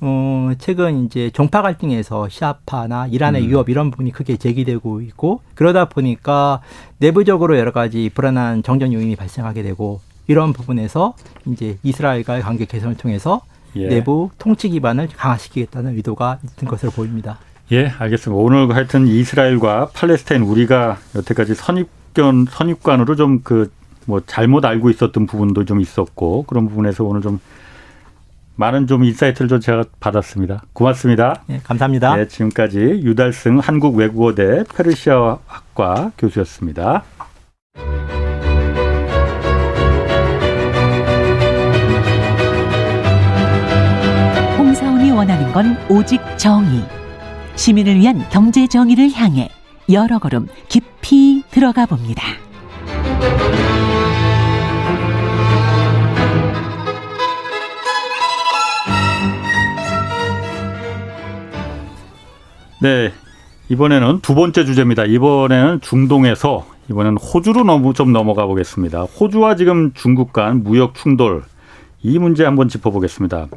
어, 최근 이제 종파 갈등에서 시아파나 이란의 음. 위협 이런 부분이 크게 제기되고 있고 그러다 보니까 내부적으로 여러 가지 불안한 정전 요인이 발생하게 되고 이런 부분에서 이제 이스라엘과의 관계 개선을 통해서 예. 내부 통치 기반을 강화시키겠다는 의도가 있는 것으로 보입니다. 예, 알겠습니다. 오늘 하여튼 이스라엘과 팔레스타인 우리가 여태까지 선입견 선입관으로 좀 그 뭐 잘못 알고 있었던 부분도 좀 있었고 그런 부분에서 오늘 좀 많은 좀 insight를 좀 제가 받았습니다. 고맙습니다. 예, 감사합니다. 예, 지금까지 유달승 한국외국어대 페르시아학과 교수였습니다. 원하는 건 오직 정의. 시민을 위한 경제 정의를 향해 여러 걸음 깊이 들어가 봅니다. 네. 이번에는 두 번째 주제입니다. 이번에는 중동에서 이번에는 호주로 넘어 좀 넘어가 보겠습니다. 호주와 지금 중국 간 무역 충돌 이 문제 한번 짚어보겠습니다.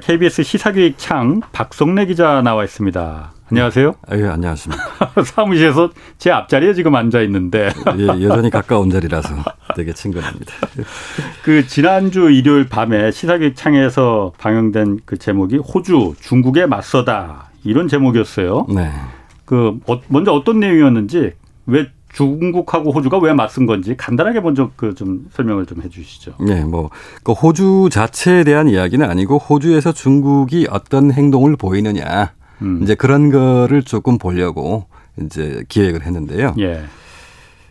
KBS 아, 시사기획 창 박성래 기자 나와 있습니다. 안녕하세요. 아, 예, 안녕하십니까. 사무실에서 제 앞자리에 지금 앉아 있는데. 예, 여전히 가까운 자리라서 되게 친근합니다. 그 지난주 일요일 밤에 시사기획 창에서 방영된 그 제목이 호주 중국에 맞서다 이런 제목이었어요. 네. 그 어, 먼저 어떤 내용이었는지 왜 중국하고 호주가 왜 맞선 건지 간단하게 먼저 그 좀 설명을 좀 해주시죠. 네, 뭐 그 호주 자체에 대한 이야기는 아니고 호주에서 중국이 어떤 행동을 보이느냐 음. 이제 그런 거를 조금 보려고 이제 기획을 했는데요. 예.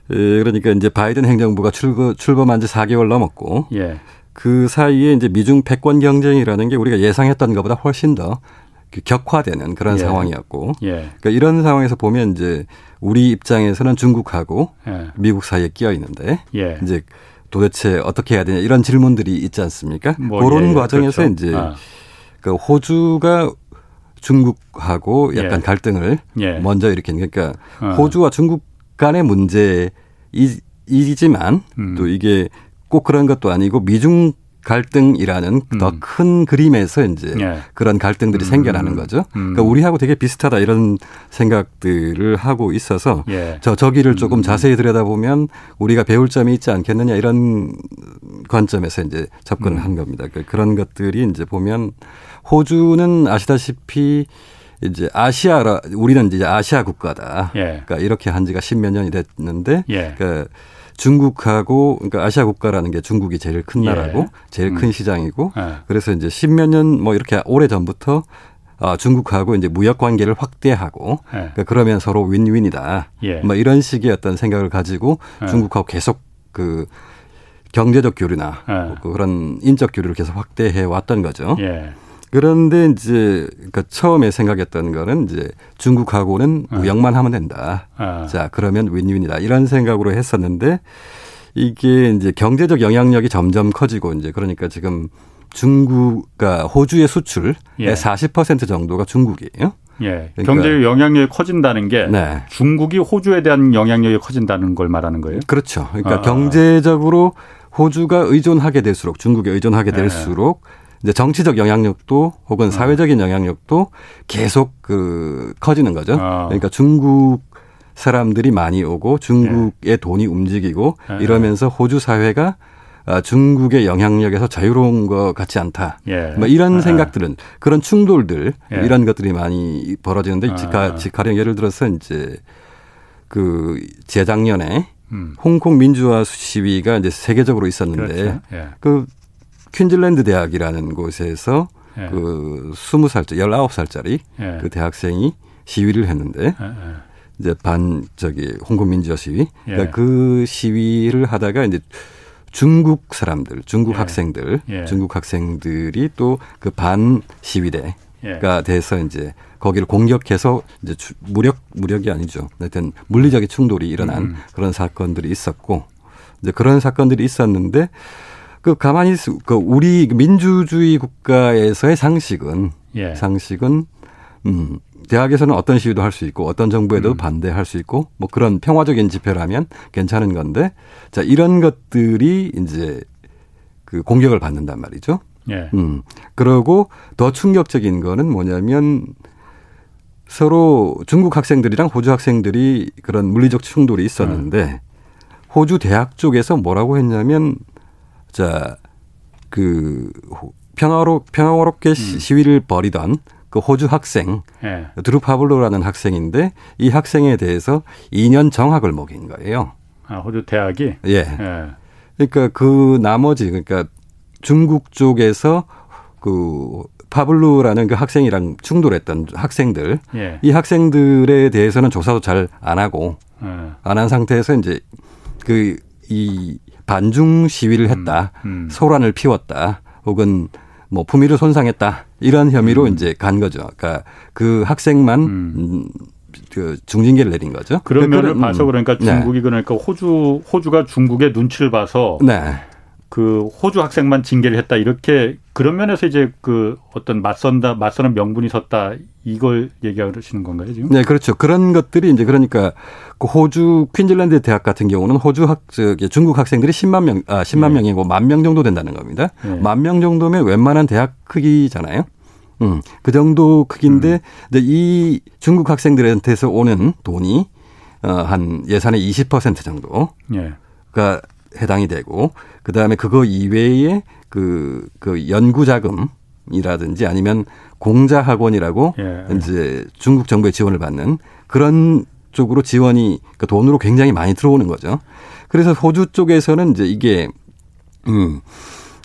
그러니까 이제 바이든 행정부가 출범한 지 4개월 넘었고 예. 그 사이에 이제 미중 패권 경쟁이라는 게 우리가 예상했던 것보다 훨씬 더그 격화되는 그런 예. 상황이었고 예. 그러니까 이런 상황에서 보면 이제 우리 입장에서는 중국하고 예. 미국 사이에 끼어 있는데 예. 이제 도대체 어떻게 해야 되냐 이런 질문들이 있지 않습니까? 뭐, 그런 예, 예, 과정에서 그렇죠. 이제 아. 그 호주가 중국하고 약간 예. 갈등을 먼저 일으킨 그러니까 아. 호주와 중국 간의 문제이지만 음. 또 이게 꼭 그런 것도 아니고 미중 갈등이라는 음. 더큰 그림에서 이제 예. 그런 갈등들이 음. 생겨나는 거죠. 음. 그러니까 우리하고 되게 비슷하다 이런 생각들을 하고 있어서 예. 저 저기를 조금 음. 자세히 들여다보면 우리가 배울 점이 있지 않겠느냐 이런 관점에서 이제 접근을 음. 한 겁니다. 그러니까 그런 것들이 이제 보면 호주는 아시다시피 이제 아시아 우리는 이제 아시아 국가다. 예. 그러니까 이렇게 한 지가 십몇 년이 됐는데 예. 그러니까 중국하고 그러니까 아시아 국가라는 게 중국이 제일 큰 예. 나라고 제일 큰 음. 시장이고 예. 그래서 이제 십몇 년 뭐 이렇게 오래 전부터 아, 중국하고 이제 무역 관계를 확대하고 예. 그러니까 그러면 서로 윈윈이다. 예. 뭐 이런 식의 어떤 생각을 가지고 예. 중국하고 계속 그 경제적 교류나 뭐 그런 인적 교류를 계속 확대해 왔던 거죠. 그런데 이제 그러니까 처음에 생각했던 거는 이제 중국하고는 네. 무역만 하면 된다. 아. 자, 그러면 윈윈이다. 이런 생각으로 했었는데 이게 이제 경제적 영향력이 점점 커지고 이제 그러니까 지금 중국, 그러니까 호주의 수출의 예. 40% 정도가 중국이에요. 예. 그러니까 경제 영향력이 커진다는 게 네. 중국이 호주에 대한 영향력이 커진다는 걸 말하는 거예요. 그렇죠. 그러니까 아. 경제적으로 호주가 의존하게 될수록 중국에 의존하게 네. 될수록 네. 이제 정치적 영향력도 혹은 음. 사회적인 영향력도 계속 그 커지는 거죠. 아. 그러니까 중국 사람들이 많이 오고 중국의 예. 돈이 움직이고 예. 이러면서 호주 사회가 아, 중국의 영향력에서 자유로운 것 같지 않다. 예. 뭐 이런 아. 생각들은 그런 충돌들 예. 이런 것들이 많이 벌어지는데 아. 가령 예를 들어서 이제 그 재작년에 음. 홍콩 민주화 시위가 이제 세계적으로 있었는데 그렇죠. 예. 그 퀸즐랜드 대학이라는 곳에서 예. 그 스무 살짜 열아홉 살짜리 예. 그 대학생이 시위를 했는데 예, 예. 이제 반 저기 홍콩 민주화 시위 예. 그러니까 그 시위를 하다가 이제 중국 사람들, 중국 예. 학생들, 중국 학생들이 또 그 반 시위대가 돼서 이제 거기를 공격해서 이제 무력 무력이 아니죠. 하여튼 물리적인 충돌이 일어난 음. 그런 사건들이 있었고 이제 그런 사건들이 있었는데 그 가만히 그 우리 민주주의 국가에서의 상식은 예. 상식은 음 대학에서는 어떤 시위도 할 수 있고 어떤 정부에도 음. 반대할 수 있고 뭐 그런 평화적인 집회라면 괜찮은 건데 자 이런 것들이 이제 그 공격을 받는단 말이죠. 예. 음 그러고 더 충격적인 거는 뭐냐면 서로 중국 학생들이랑 호주 학생들이 그런 물리적 충돌이 있었는데 음. 호주 대학 쪽에서 뭐라고 했냐면 자, 그 평화로 평화롭게 음. 시위를 벌이던 그 호주 학생 예. 드루 파블로라는 학생인데 이 학생에 대해서 2년 정학을 먹인 거예요. 아, 호주 대학이 예. 예. 그러니까 그 나머지 그러니까 중국 쪽에서 그 파블루라는 그 학생이랑 충돌했던 학생들 예. 이 학생들에 대해서는 조사도 잘 안 하고 예. 안한 상태에서 이제 그 이 반중 시위를 했다. 음, 음. 소란을 피웠다. 혹은 뭐 품위를 손상했다. 이런 혐의로 음. 이제 간 거죠. 그러니까 그 학생만 음. 음그 중징계를 내린 거죠. 그런 면을 봐서 그러니까 네. 중국이 네. 그러니까 호주 호주가 중국의 눈치를 봐서 네. 그 호주 학생만 징계를 했다 이렇게 그런 면에서 이제 그 어떤 맞선다 맞서는 명분이 섰다 이걸 얘기하시는 건가요 지금? 네 그렇죠 그런 것들이 이제 그러니까 그 호주 퀸즐랜드 대학 같은 경우는 호주 학 저기 중국 학생들이 10만 명 아 10만 네. 명이고 만 명 정도 된다는 겁니다. 네. 만명 정도면 웬만한 대학 크기잖아요. 음, 그 정도 크기인데 음. 이 중국 학생들한테서 오는 돈이 어, 한 예산의 20% 정도가 예. 해당이 되고 그 다음에 그거 이외에 그, 그 연구 자금 이라든지 아니면 공자 학원이라고 예. 이제 중국 정부의 지원을 받는 그런 쪽으로 지원이 그 돈으로 굉장히 많이 들어오는 거죠. 그래서 호주 쪽에서는 이제 이게 음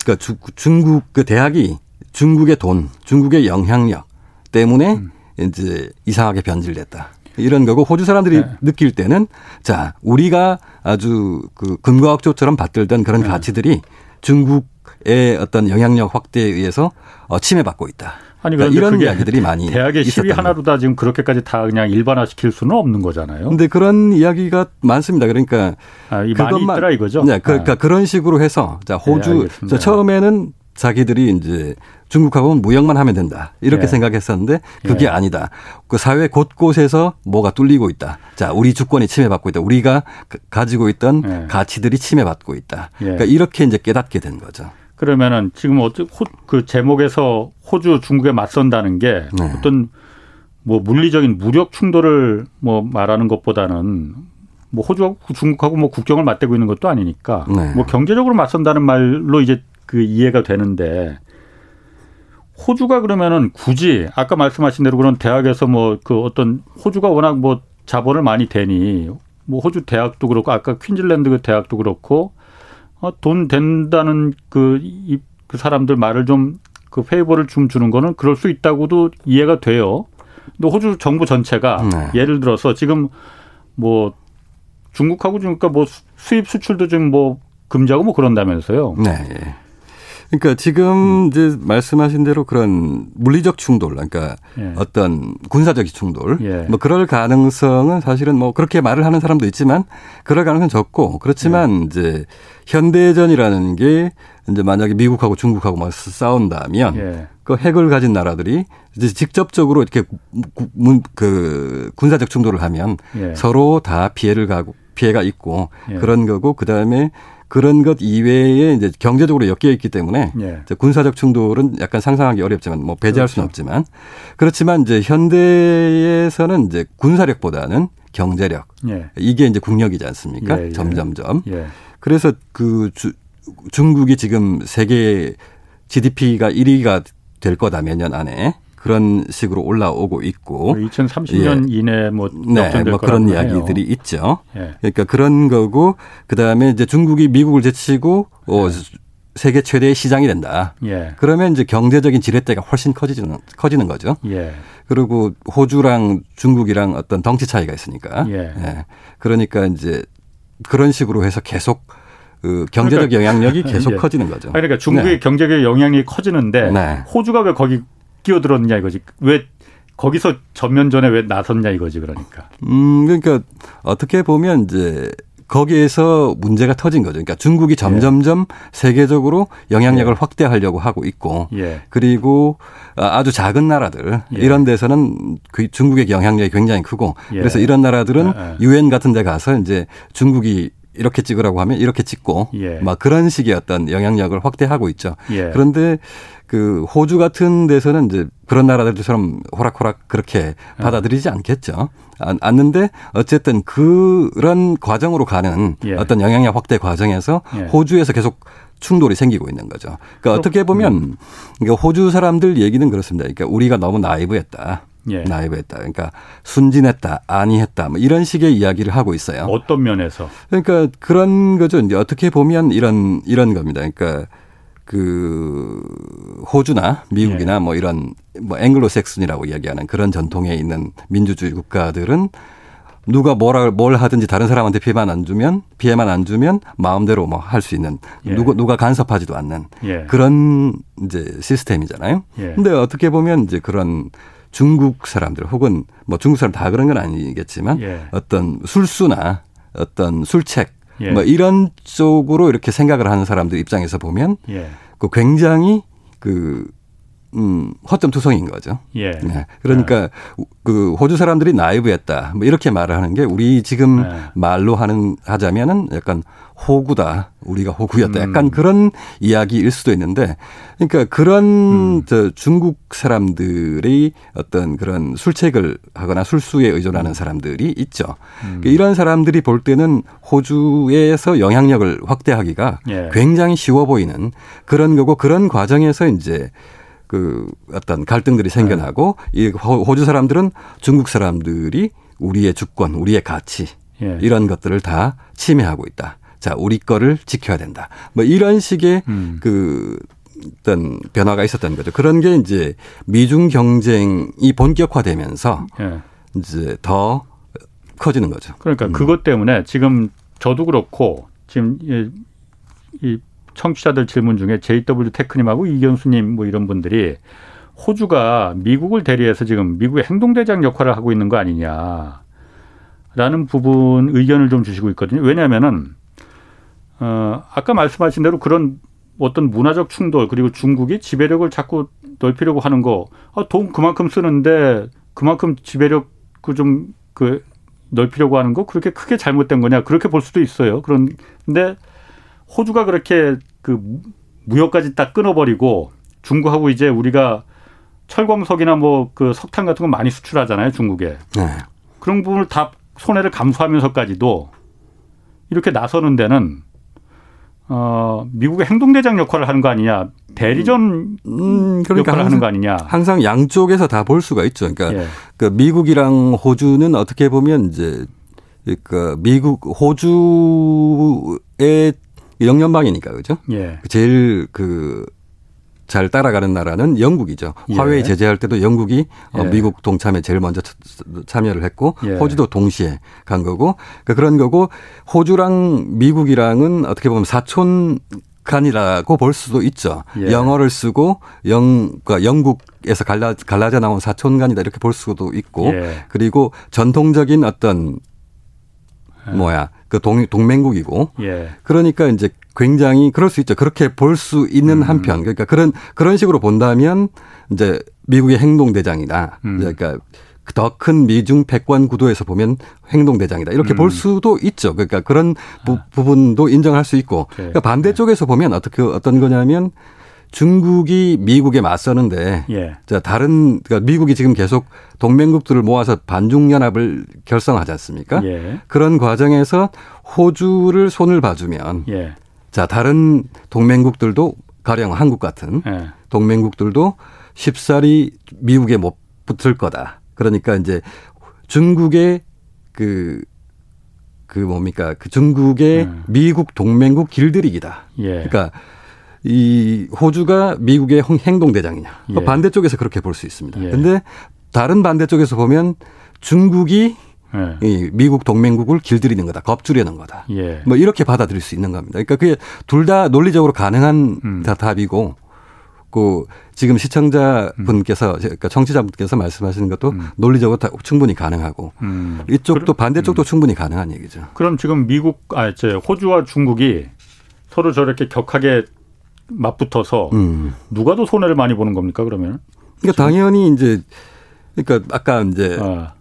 그러니까 주, 중국 그 대학이 중국의 돈, 중국의 영향력 때문에 음. 이제 이상하게 변질됐다. 이런 거고 호주 사람들이 네. 느낄 때는 자 우리가 아주 그 금과학조처럼 받들던 그런 네. 가치들이 중국 의 어떤 영향력 확대에 의해서 어, 침해받고 있다. 아니 그러니까 이런 이야기들이 많이 대학의 시위 하나로 다 지금 그렇게까지 다 그냥 일반화시킬 수는 없는 거잖아요. 근데 그런 이야기가 많습니다. 그러니까 아, 많이 있더라 이거죠. 네, 그 러니까 네. 그런 식으로 해서 자 호주 네, 처음에는 자기들이 이제 중국하고는 무역만 하면 된다. 이렇게 예. 생각했었는데 그게 예. 아니다. 그 사회 곳곳에서 뭐가 뚫리고 있다. 자, 우리 주권이 침해받고 있다. 우리가 가지고 있던 예. 가치들이 침해받고 있다. 예. 그러니까 이렇게 이제 깨닫게 된 거죠. 그러면은 지금 어떤 그 제목에서 호주 중국에 맞선다는 게 네. 어떤 뭐 물리적인 무력 충돌을 뭐 말하는 것보다는 뭐 호주하고 중국하고 뭐 국경을 맞대고 있는 것도 아니니까 네. 뭐 경제적으로 맞선다는 말로 이제 그 이해가 되는데 호주가 그러면은 굳이 아까 말씀하신 대로 그런 대학에서 뭐 그 어떤 호주가 워낙 뭐 자본을 많이 대니 뭐 호주 대학도 그렇고 아까 퀸즐랜드 그 대학도 그렇고 어, 돈 된다는 그, 이, 그 사람들 말을 좀 그 페이버를 좀 주는 거는 그럴 수 있다고도 이해가 돼요. 근데 호주 정부 전체가 네. 예를 들어서 지금 뭐 중국하고 그러니까 뭐 수입 수출도 좀뭐 금지하고 뭐 그런다면서요. 네. 그러니까 지금 음. 이제 말씀하신 대로 그런 물리적 충돌, 그러니까 예. 어떤 군사적 충돌, 예. 뭐 그럴 가능성은 사실은 뭐 그렇게 말을 하는 사람도 있지만 그럴 가능성은 적고 그렇지만 예. 이제 현대전이라는 게 이제 만약에 미국하고 중국하고 막 싸운다면 예. 그 핵을 가진 나라들이 이제 직접적으로 이렇게 그 군사적 충돌을 하면 예. 서로 다 피해를 가고 피해가 있고 예. 그런 거고 그 다음에 그런 것 이외에 이제 경제적으로 엮여 있기 때문에 예. 군사적 충돌은 약간 상상하기 어렵지만 뭐 배제할 그렇죠. 수는 없지만 그렇지만 이제 현대에서는 이제 군사력보다는 경제력 예. 이게 이제 국력이지 않습니까? 예, 예. 점점점. 예. 그래서 그 주, 중국이 지금 세계 GDP가 1위가 될 거다 몇년 안에 그런 식으로 올라오고 있고 2030년 예. 이내 뭐, 네, 뭐 그런 이야기들이 해요. 있죠. 예. 그러니까 그런 거고 그다음에 이제 중국이 미국을 제치고 어, 예. 세계 최대의 시장이 된다. 예. 그러면 이제 경제적인 지렛대가 훨씬 커지는 커지는 거죠. 예. 그리고 호주랑 중국이랑 어떤 덩치 차이가 있으니까. 예. 예. 그러니까 이제 그런 식으로 해서 계속 그 경제적 그러니까, 영향력이 계속 예. 커지는 거죠. 그러니까 중국의 네. 경제적 영향력이 커지는데 네. 호주가 왜 거기 끼어들었냐 이거지. 왜 거기서 전면전에 왜 나섰냐 이거지 그러니까. 음 그러니까 어떻게 보면 이제 거기에서 문제가 터진 거죠. 그러니까 중국이 예. 점점점 예. 세계적으로 영향력을 예. 확대하려고 하고 있고 예. 그리고 아주 작은 나라들 예. 이런 데서는 그 중국의 영향력이 굉장히 크고 예. 그래서 이런 나라들은 유엔 같은 데 가서 이제 중국이 이렇게 찍으라고 하면 이렇게 찍고 막 그런 식의 어떤 영향력을 확대하고 있죠. 그런데 그 호주 같은 데서는 이제 그런 나라들처럼 호락호락 그렇게 아. 받아들이지 않겠죠. 않는데 어쨌든 그런 과정으로 가는 예. 어떤 영향력 확대 과정에서 예. 호주에서 계속 충돌이 생기고 있는 거죠. 그러니까 어떻게 보면 음. 그러니까 호주 사람들 얘기는 그렇습니다. 그러니까 우리가 너무 나이브했다. 예. 나이브했다. 그러니까 순진했다, 아니했다, 뭐 이런 식의 이야기를 하고 있어요. 어떤 면에서? 그러니까 그런 거죠. 이제 어떻게 보면 이런 이런 겁니다. 그러니까 그 호주나 미국이나 예. 뭐 이런 뭐 앵글로색슨이라고 이야기하는 그런 전통에 있는 민주주의 국가들은 누가 뭐라 뭘 하든지 다른 사람한테 피해만 안 주면 피해만 안 주면 마음대로 뭐 할 수 있는 예. 누가 누가 간섭하지도 않는 예. 그런 이제 시스템이잖아요. 예. 근데 어떻게 보면 이제 그런 중국 사람들 혹은 뭐 중국 사람 다 그런 건 아니겠지만 예. 어떤 술수나 어떤 술책 예. 뭐 이런 쪽으로 이렇게 생각을 하는 사람들 입장에서 보면 예. 그 굉장히 그 음, 허점투성인 거죠. 예. 네. 그러니까 네. 그 호주 사람들이 나이브였다. 뭐 이렇게 말을 하는 게 우리 지금 네. 말로 하는 하자면은 약간 호구다. 우리가 호구였다. 약간 음. 그런 이야기일 수도 있는데 그러니까 그런 음. 저 중국 사람들이 어떤 그런 술책을 하거나 술수에 의존하는 사람들이 있죠. 음. 그러니까 이런 사람들이 볼 때는 호주에서 영향력을 확대하기가 예. 굉장히 쉬워 보이는 그런 거고 그런 과정에서 이제 그 어떤 갈등들이 생겨나고 네. 이 호주 사람들은 중국 사람들이 우리의 주권, 우리의 가치 예. 이런 것들을 다 침해하고 있다. 자, 우리 거를 지켜야 된다. 뭐 이런 식의 음. 그 어떤 변화가 있었던 거죠. 그런 게 이제 미중 경쟁이 본격화되면서 예. 이제 더 커지는 거죠. 그러니까 음. 그것 때문에 지금 저도 그렇고 지금 이, 이 청취자들 질문 중에 JW 테크님하고 이경수님 뭐 이런 분들이 호주가 미국을 대리해서 지금 미국의 행동대장 역할을 하고 있는 거 아니냐 라는 부분 의견을 좀 주시고 있거든요. 왜냐하면은 어 아까 말씀하신 대로 그런 어떤 문화적 충돌 그리고 중국이 지배력을 자꾸 넓히려고 하는 거, 아, 돈 그만큼 쓰는데 그만큼 지배력 그 좀그 그 넓히려고 하는 거 그렇게 크게 잘못된 거냐 그렇게 볼 수도 있어요. 그런데 호주가 그렇게 그 무역까지 딱 끊어버리고 중국하고 이제 우리가 철광석이나 뭐 그 석탄 같은 거 많이 수출하잖아요 중국에 네. 그런 부분을 다 손해를 감수하면서까지도 이렇게 나서는 데는 어, 미국의 행동대장 역할을 하는 거 아니냐. 대리전 음, 그러니까 역할을 하는 거 아니냐. 항상 양쪽에서 다 볼 수가 있죠. 그러니까 예. 그 미국이랑 호주는 어떻게 보면 이제 그러니까 미국 호주의 영연방이니까 그죠? 예. 제일 그 잘 따라가는 나라는 영국이죠. 예. 화웨이 제재할 때도 영국이 어, 예. 미국 동참에 제일 먼저 참여를 했고 예. 호주도 동시에 간 거고 그러니까 그런 거고 호주랑 미국이랑은 어떻게 보면 사촌 간이라고 볼 수도 있죠. 예. 영어를 쓰고 영, 그러니까 영국에서 갈라, 갈라져 나온 사촌간이다 이렇게 볼 수도 있고 예. 그리고 전통적인 어떤 뭐야 그 동, 동맹국이고 예. 그러니까 이제 굉장히 그럴 수 있죠. 그렇게 볼 수 있는 음. 한편 그러니까 그런 그런 식으로 본다면 이제 미국의 행동 대장이다. 음. 그러니까 더큰 미중 패권 구도에서 보면 행동 대장이다. 이렇게 음. 볼 수도 있죠. 그러니까 그런 부, 아. 분도 인정할 수 있고 그러니까 반대쪽에서 보면 어떻게 어떤 거냐면 중국이 미국에 맞서는데 예. 자 다른 그러니까 미국이 지금 계속 동맹국들을 모아서 반중 연합을 결성하지 않습니까? 예. 그런 과정에서 호주를 손을 봐주면 예. 자 다른 동맹국들도 가령 한국 같은 예. 동맹국들도 쉽사리 미국에 못 붙을 거다. 그러니까 이제 중국의 그, 그 뭡니까. 그 중국의 음. 미국 동맹국 길들이기다. 예. 그러니까 이 호주가 미국의 행동 대장이냐. 예. 반대쪽에서 그렇게 볼 수 있습니다. 예. 근데 다른 반대쪽에서 보면 중국이 예. 이 미국 동맹국을 길들이는 거다, 겁주려는 거다. 예. 뭐 이렇게 받아들일 수 있는 겁니다. 그러니까 그게 둘 다 논리적으로 가능한 음. 답이고, 그 지금 시청자 분께서 음. 그러니까 청취자 분께서 말씀하시는 것도 음. 논리적으로 다 충분히 가능하고 음. 이쪽도 반대쪽도 음. 충분히 가능한 얘기죠. 그럼 지금 미국 아저 호주와 중국이 서로 저렇게 격하게 맞붙어서 음. 누가 더 손해를 많이 보는 겁니까 그러면? 그러니까 당연히 이제 그러니까 아까 이제 아.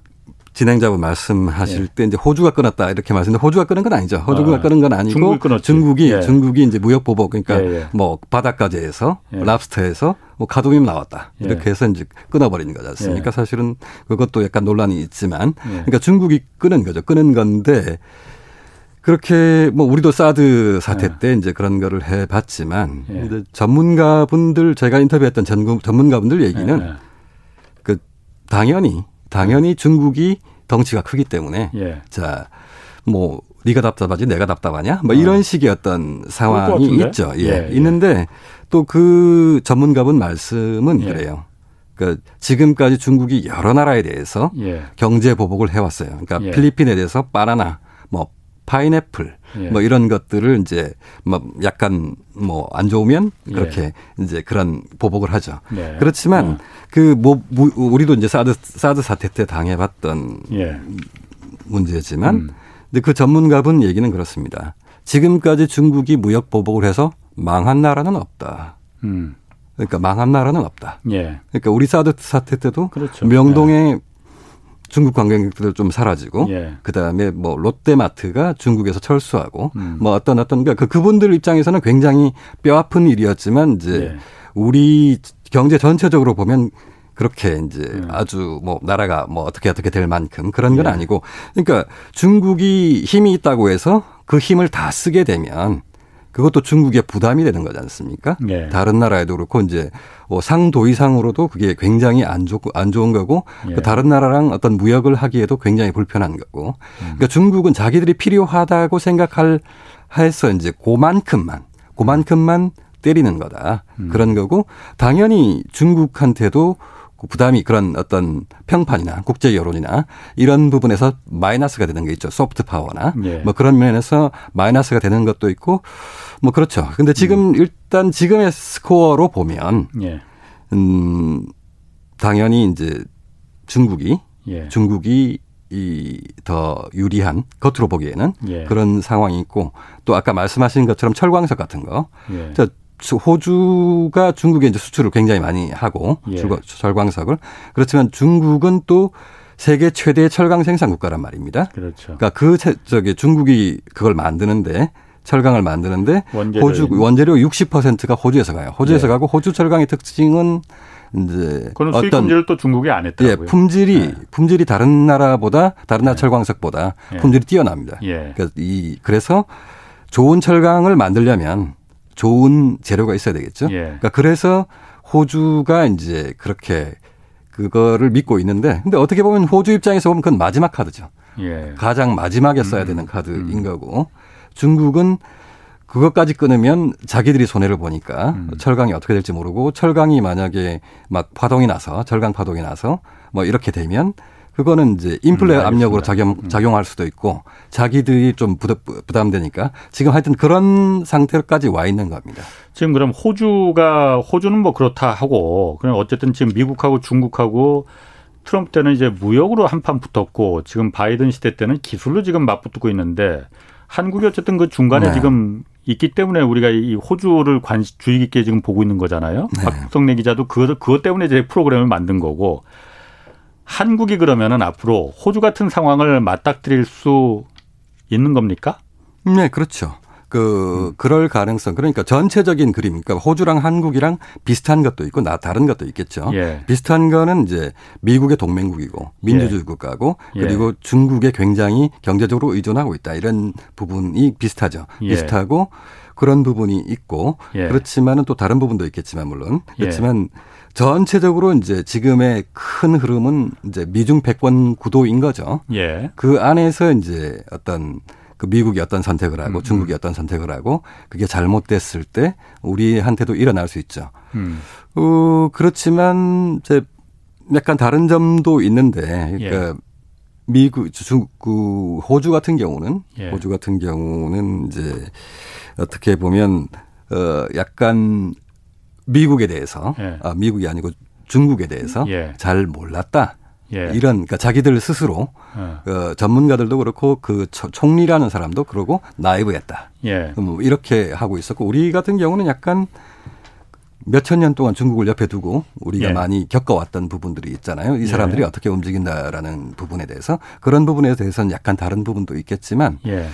진행자분 말씀하실 예. 때 이제 호주가 끊었다 이렇게 말씀인데 호주가 끊은 건 아니죠. 호주가 아. 끊은 건 아니고 중국이, 끊었지. 중국이 예. 중국이 이제 무역 보복 그러니까 예, 예. 뭐 바닷가재에서 예. 랍스터에서 뭐 가동임 나왔다 예. 이렇게 해서 이제 끊어버리는 거지 않습니까? 사실은 그것도 약간 논란이 있지만 그러니까 중국이 끊은 거죠. 끊은 건데 그렇게 뭐 우리도 사드 사태 네. 때 이제 그런 거를 해 봤지만 예. 이제 전문가분들 제가 인터뷰했던 전문 전문가분들 얘기는 예. 그 당연히 당연히 중국이 덩치가 크기 때문에 예. 자뭐 네가 답답하지 내가 답답하냐 뭐 어. 이런 식의 어떤 상황이 있죠. 예. 예. 있는데 또 그 전문가분 말씀은 예. 그래요. 그 지금까지 중국이 여러 나라에 대해서 예. 경제 보복을 해왔어요. 그러니까 예. 필리핀에 대해서 바나나, 뭐 파인애플 예. 뭐 이런 것들을 이제 뭐 약간 뭐 안 좋으면 그렇게 예. 이제 그런 보복을 하죠. 네. 그렇지만 어. 그뭐 우리도 이제 사드 사드 사태 때 당해봤던 예. 문제지만 음. 근데 그 전문가분 얘기는 그렇습니다. 지금까지 중국이 무역 보복을 해서 망한 나라는 없다. 음. 그러니까 망한 나라는 없다. 예. 그러니까 우리 사드 사태 때도 그렇죠. 명동에 예. 중국 관광객들 좀 사라지고 예. 그다음에 뭐 롯데마트가 중국에서 철수하고 음. 뭐 어떤 어떤 그러니까 그 그분들 입장에서는 굉장히 뼈아픈 일이었지만 이제 예. 우리 경제 전체적으로 보면 그렇게 이제 음. 아주 뭐 나라가 뭐 어떻게 어떻게 될 만큼 그런 건 예. 아니고 그러니까 중국이 힘이 있다고 해서 그 힘을 다 쓰게 되면 그것도 중국의 부담이 되는 거지 않습니까? 예. 다른 나라에도 그렇고 이제 뭐 상도 이상으로도 그게 굉장히 안 좋고 안 좋은 거고 예. 그 다른 나라랑 어떤 무역을 하기에도 굉장히 불편한 거고. 음. 그러니까 중국은 자기들이 필요하다고 생각할 해서 이제 고만큼만 고만큼만 때리는 거다. 음. 그런 거고 당연히 중국한테도 그 부담이 그런 어떤 평판이나 국제 여론이나 이런 부분에서 마이너스가 되는 게 있죠. 소프트 파워나 예. 뭐 그런 면에서 마이너스가 되는 것도 있고 뭐 그렇죠. 근데 지금 음. 일단 지금의 스코어로 보면 예. 음 당연히 이제 중국이 예. 중국이 이 더 유리한 겉으로 보기에는 예. 그런 상황이 있고 또 아까 말씀하신 것처럼 철광석 같은 거. 예. 호주가 중국에 이제 수출을 굉장히 많이 하고 예. 철광석을 그렇지만 중국은 또 세계 최대 철강 생산 국가란 말입니다. 그렇죠. 그러니까 그 저기 중국이 그걸 만드는데 철강을 만드는데 원재료. 호주 원재료 60%가 호주에서 가요. 호주에서 예. 가고 호주 철강의 특징은 이제 그런 어떤 품질을 또 중국이 안 했더라고요. 예, 품질이 네. 품질이 다른 나라보다 다른 나라 네. 철광석보다 예. 품질이 뛰어납니다. 예. 그러니까 이 그래서 좋은 철강을 만들려면 좋은 재료가 있어야 되겠죠. 예. 그러니까 그래서 호주가 이제 그렇게 그거를 믿고 있는데 근데 어떻게 보면 호주 입장에서 보면 그건 마지막 카드죠. 예. 가장 마지막에 써야 음, 되는 음. 카드인 음. 거고 중국은 그것까지 끊으면 자기들이 손해를 보니까 음. 철강이 어떻게 될지 모르고 철강이 만약에 막 파동이 나서 철강 파동이 나서 뭐 이렇게 되면 그거는 이제 인플레 음, 압력으로 작용, 음. 작용할 수도 있고 자기들이 좀 부담되니까 지금 하여튼 그런 상태까지 와 있는 겁니다. 지금 그럼 호주가 호주는 뭐 그렇다 하고 그냥 어쨌든 지금 미국하고 중국하고 트럼프 때는 이제 무역으로 한판 붙었고 지금 바이든 시대 때는 기술로 지금 맞붙고 있는데 한국이 어쨌든 그 중간에 네. 지금 있기 때문에 우리가 이 호주를 관심 주의 깊게 지금 보고 있는 거잖아요. 네. 박성래 기자도 그것 그것 때문에 이제 프로그램을 만든 거고 한국이 그러면은 앞으로 호주 같은 상황을 맞닥뜨릴 수 있는 겁니까? 네, 그렇죠. 그 음. 그럴 가능성 그러니까 전체적인 그림 그러니까 호주랑 한국이랑 비슷한 것도 있고 나 다른 것도 있겠죠. 예. 비슷한 거는 이제 미국의 동맹국이고 민주주의 예. 국가고 예. 그리고 중국에 굉장히 경제적으로 의존하고 있다 이런 부분이 비슷하죠. 예. 비슷하고 그런 부분이 있고 예. 그렇지만은 또 다른 부분도 있겠지만 물론 그렇지만 전체적으로 이제 지금의 큰 흐름은 이제 미중 패권 구도인 거죠. 예. 그 안에서 이제 어떤 그 미국이 어떤 선택을 하고 음. 중국이 어떤 선택을 하고 그게 잘못됐을 때 우리한테도 일어날 수 있죠. 음. 어, 그렇지만 이제 약간 다른 점도 있는데 그러니까 예. 미국 중국 그 호주 같은 경우는 예. 호주 같은 경우는 이제 어떻게 보면 어 약간 미국에 대해서 예. 아, 미국이 아니고 중국에 대해서 예. 잘 몰랐다. 예. 이런 그러니까 자기들 스스로 예. 어, 전문가들도 그렇고 그 총리라는 사람도 그러고 나이브했다. 예. 뭐 이렇게 하고 있었고 우리 같은 경우는 약간 몇천 년 동안 중국을 옆에 두고 우리가 예. 많이 겪어왔던 부분들이 있잖아요. 이 예. 사람들이 어떻게 움직인다라는 부분에 대해서 그런 부분에 대해서는 약간 다른 부분도 있겠지만 예.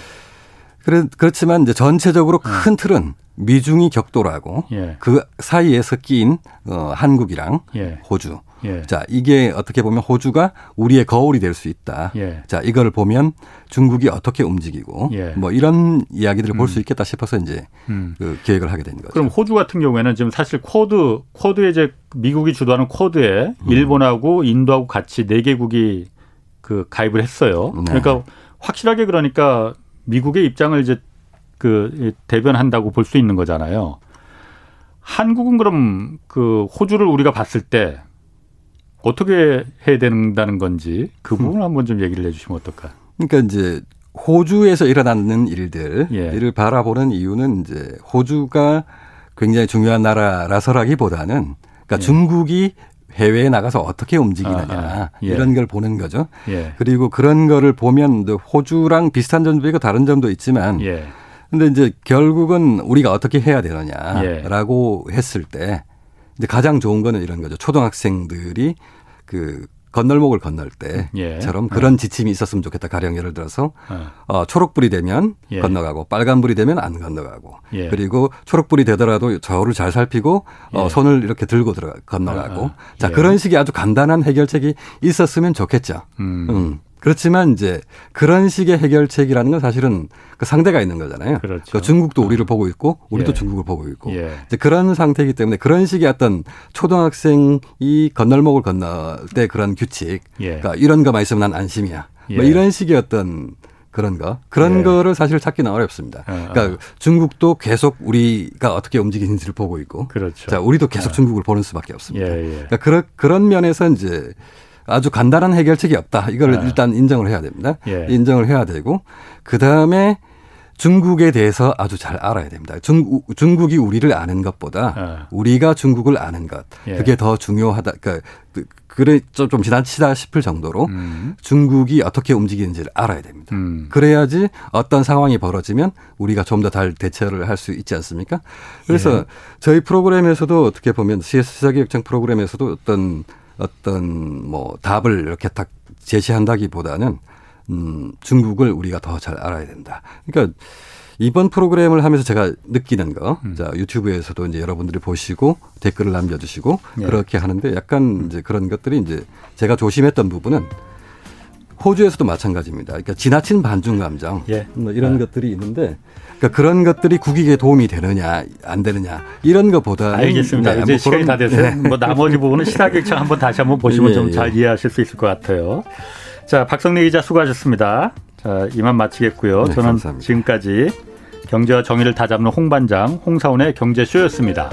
그래, 그렇지만 이제 전체적으로 큰 틀은 미중이 격돌하고 예. 그 사이에서 끼인 어, 한국이랑 예. 호주. 예. 자, 이게 어떻게 보면 호주가 우리의 거울이 될 수 있다. 예. 자, 이걸 보면 중국이 어떻게 움직이고 예. 뭐 이런 이야기들을 음. 볼수 있겠다 싶어서 이제 음. 그 계획을 하게 된 거죠. 그럼 호주 같은 경우에는 지금 사실 쿼드, 쿼드에 이제 미국이 주도하는 쿼드에 음. 일본하고 인도하고 같이 네 개국이 그 가입을 했어요. 네. 그러니까 확실하게 그러니까 미국의 입장을 이제 그 대변한다고 볼 수 있는 거잖아요. 한국은 그럼 그 호주를 우리가 봤을 때 어떻게 해야 된다는 건지 그 부분 을 한번 좀 얘기를 해 주시면 어떨까? 그러니까 이제 호주에서 일어나는 일들 예. 이를 바라보는 이유는 이제 호주가 굉장히 중요한 나라라서라기보다는 그러니까 예. 중국이 해외에 나가서 어떻게 움직이느냐 아, 아, 예. 이런 걸 보는 거죠. 예. 그리고 그런 거를 보면 호주랑 비슷한 점도 있고 다른 점도 있지만 예. 근데 이제 결국은 우리가 어떻게 해야 되느냐라고 예. 했을 때 이제 가장 좋은 거는 이런 거죠. 초등학생들이 그 건널목을 건널 때처럼 예. 그런 어. 지침이 있었으면 좋겠다. 가령 예를 들어서 어. 어, 초록불이 되면 예. 건너가고 빨간불이 되면 안 건너가고 예. 그리고 초록불이 되더라도 저를 잘 살피고 어, 예. 손을 이렇게 들고 들어가 건너가고 어, 어. 자 예. 그런 식의 아주 간단한 해결책이 있었으면 좋겠죠. 음. 음. 그렇지만 이제 그런 식의 해결책이라는 건 사실은 그 상대가 있는 거잖아요. 그렇죠. 그러니까 중국도 우리를 보고 있고 우리도 예. 중국을 보고 있고 예. 이제 그런 상태이기 때문에 그런 식의 어떤 초등학생이 건널목을 건널 때 그런 규칙, 예. 그러니까 이런 거만 있으면 난 안심이야. 뭐 예. 이런 식의 어떤 그런 거 그런 예. 거를 사실 찾기는 어렵습니다. 어, 어. 그러니까 중국도 계속 우리가 어떻게 움직이는지를 보고 있고, 그렇죠. 자 우리도 계속 어. 중국을 보는 수밖에 없습니다. 예, 그러니까 그런 그런 면에서 이제 아주 간단한 해결책이 없다. 이걸 네. 일단 인정을 해야 됩니다. 예. 인정을 해야 되고 그 다음에 중국에 대해서 아주 잘 알아야 됩니다. 중, 중국이 우리를 아는 것보다 예. 우리가 중국을 아는 것 예. 그게 더 중요하다. 그러니까 그래 좀, 좀 지나치다 싶을 정도로 음. 중국이 어떻게 움직이는지를 알아야 됩니다. 음. 그래야지 어떤 상황이 벌어지면 우리가 좀 더 잘 대처를 할 수 있지 않습니까? 그래서 예. 저희 프로그램에서도 어떻게 보면 CS 시사교육청 프로그램에서도 어떤 어떤 뭐 답을 이렇게 딱 제시한다기보다는 음, 중국을 우리가 더 잘 알아야 된다. 그러니까 이번 프로그램을 하면서 제가 느끼는 거, 음. 자 유튜브에서도 이제 여러분들이 보시고 댓글을 남겨주시고 네. 그렇게 하는데 약간 이제 그런 것들이 이제 제가 조심했던 부분은 호주에서도 마찬가지입니다. 그러니까 지나친 반중 감정 예. 뭐 이런 아. 것들이 있는데 그러니까 그런 것들이 국익에 도움이 되느냐 안 되느냐 이런 것보다 알겠습니다. 네, 이제 뭐 시간이 다 됐어요. 네. 뭐 나머지 부분은 시사기획청 한번 다시 한번 보시면 예, 좀잘 예. 이해하실 수 있을 것 같아요. 자 박성래 기자 수고하셨습니다. 자 이만 마치겠고요. 네, 저는 감사합니다. 지금까지 경제와 정의를 다잡는 홍반장 홍사원의 경제쇼였습니다.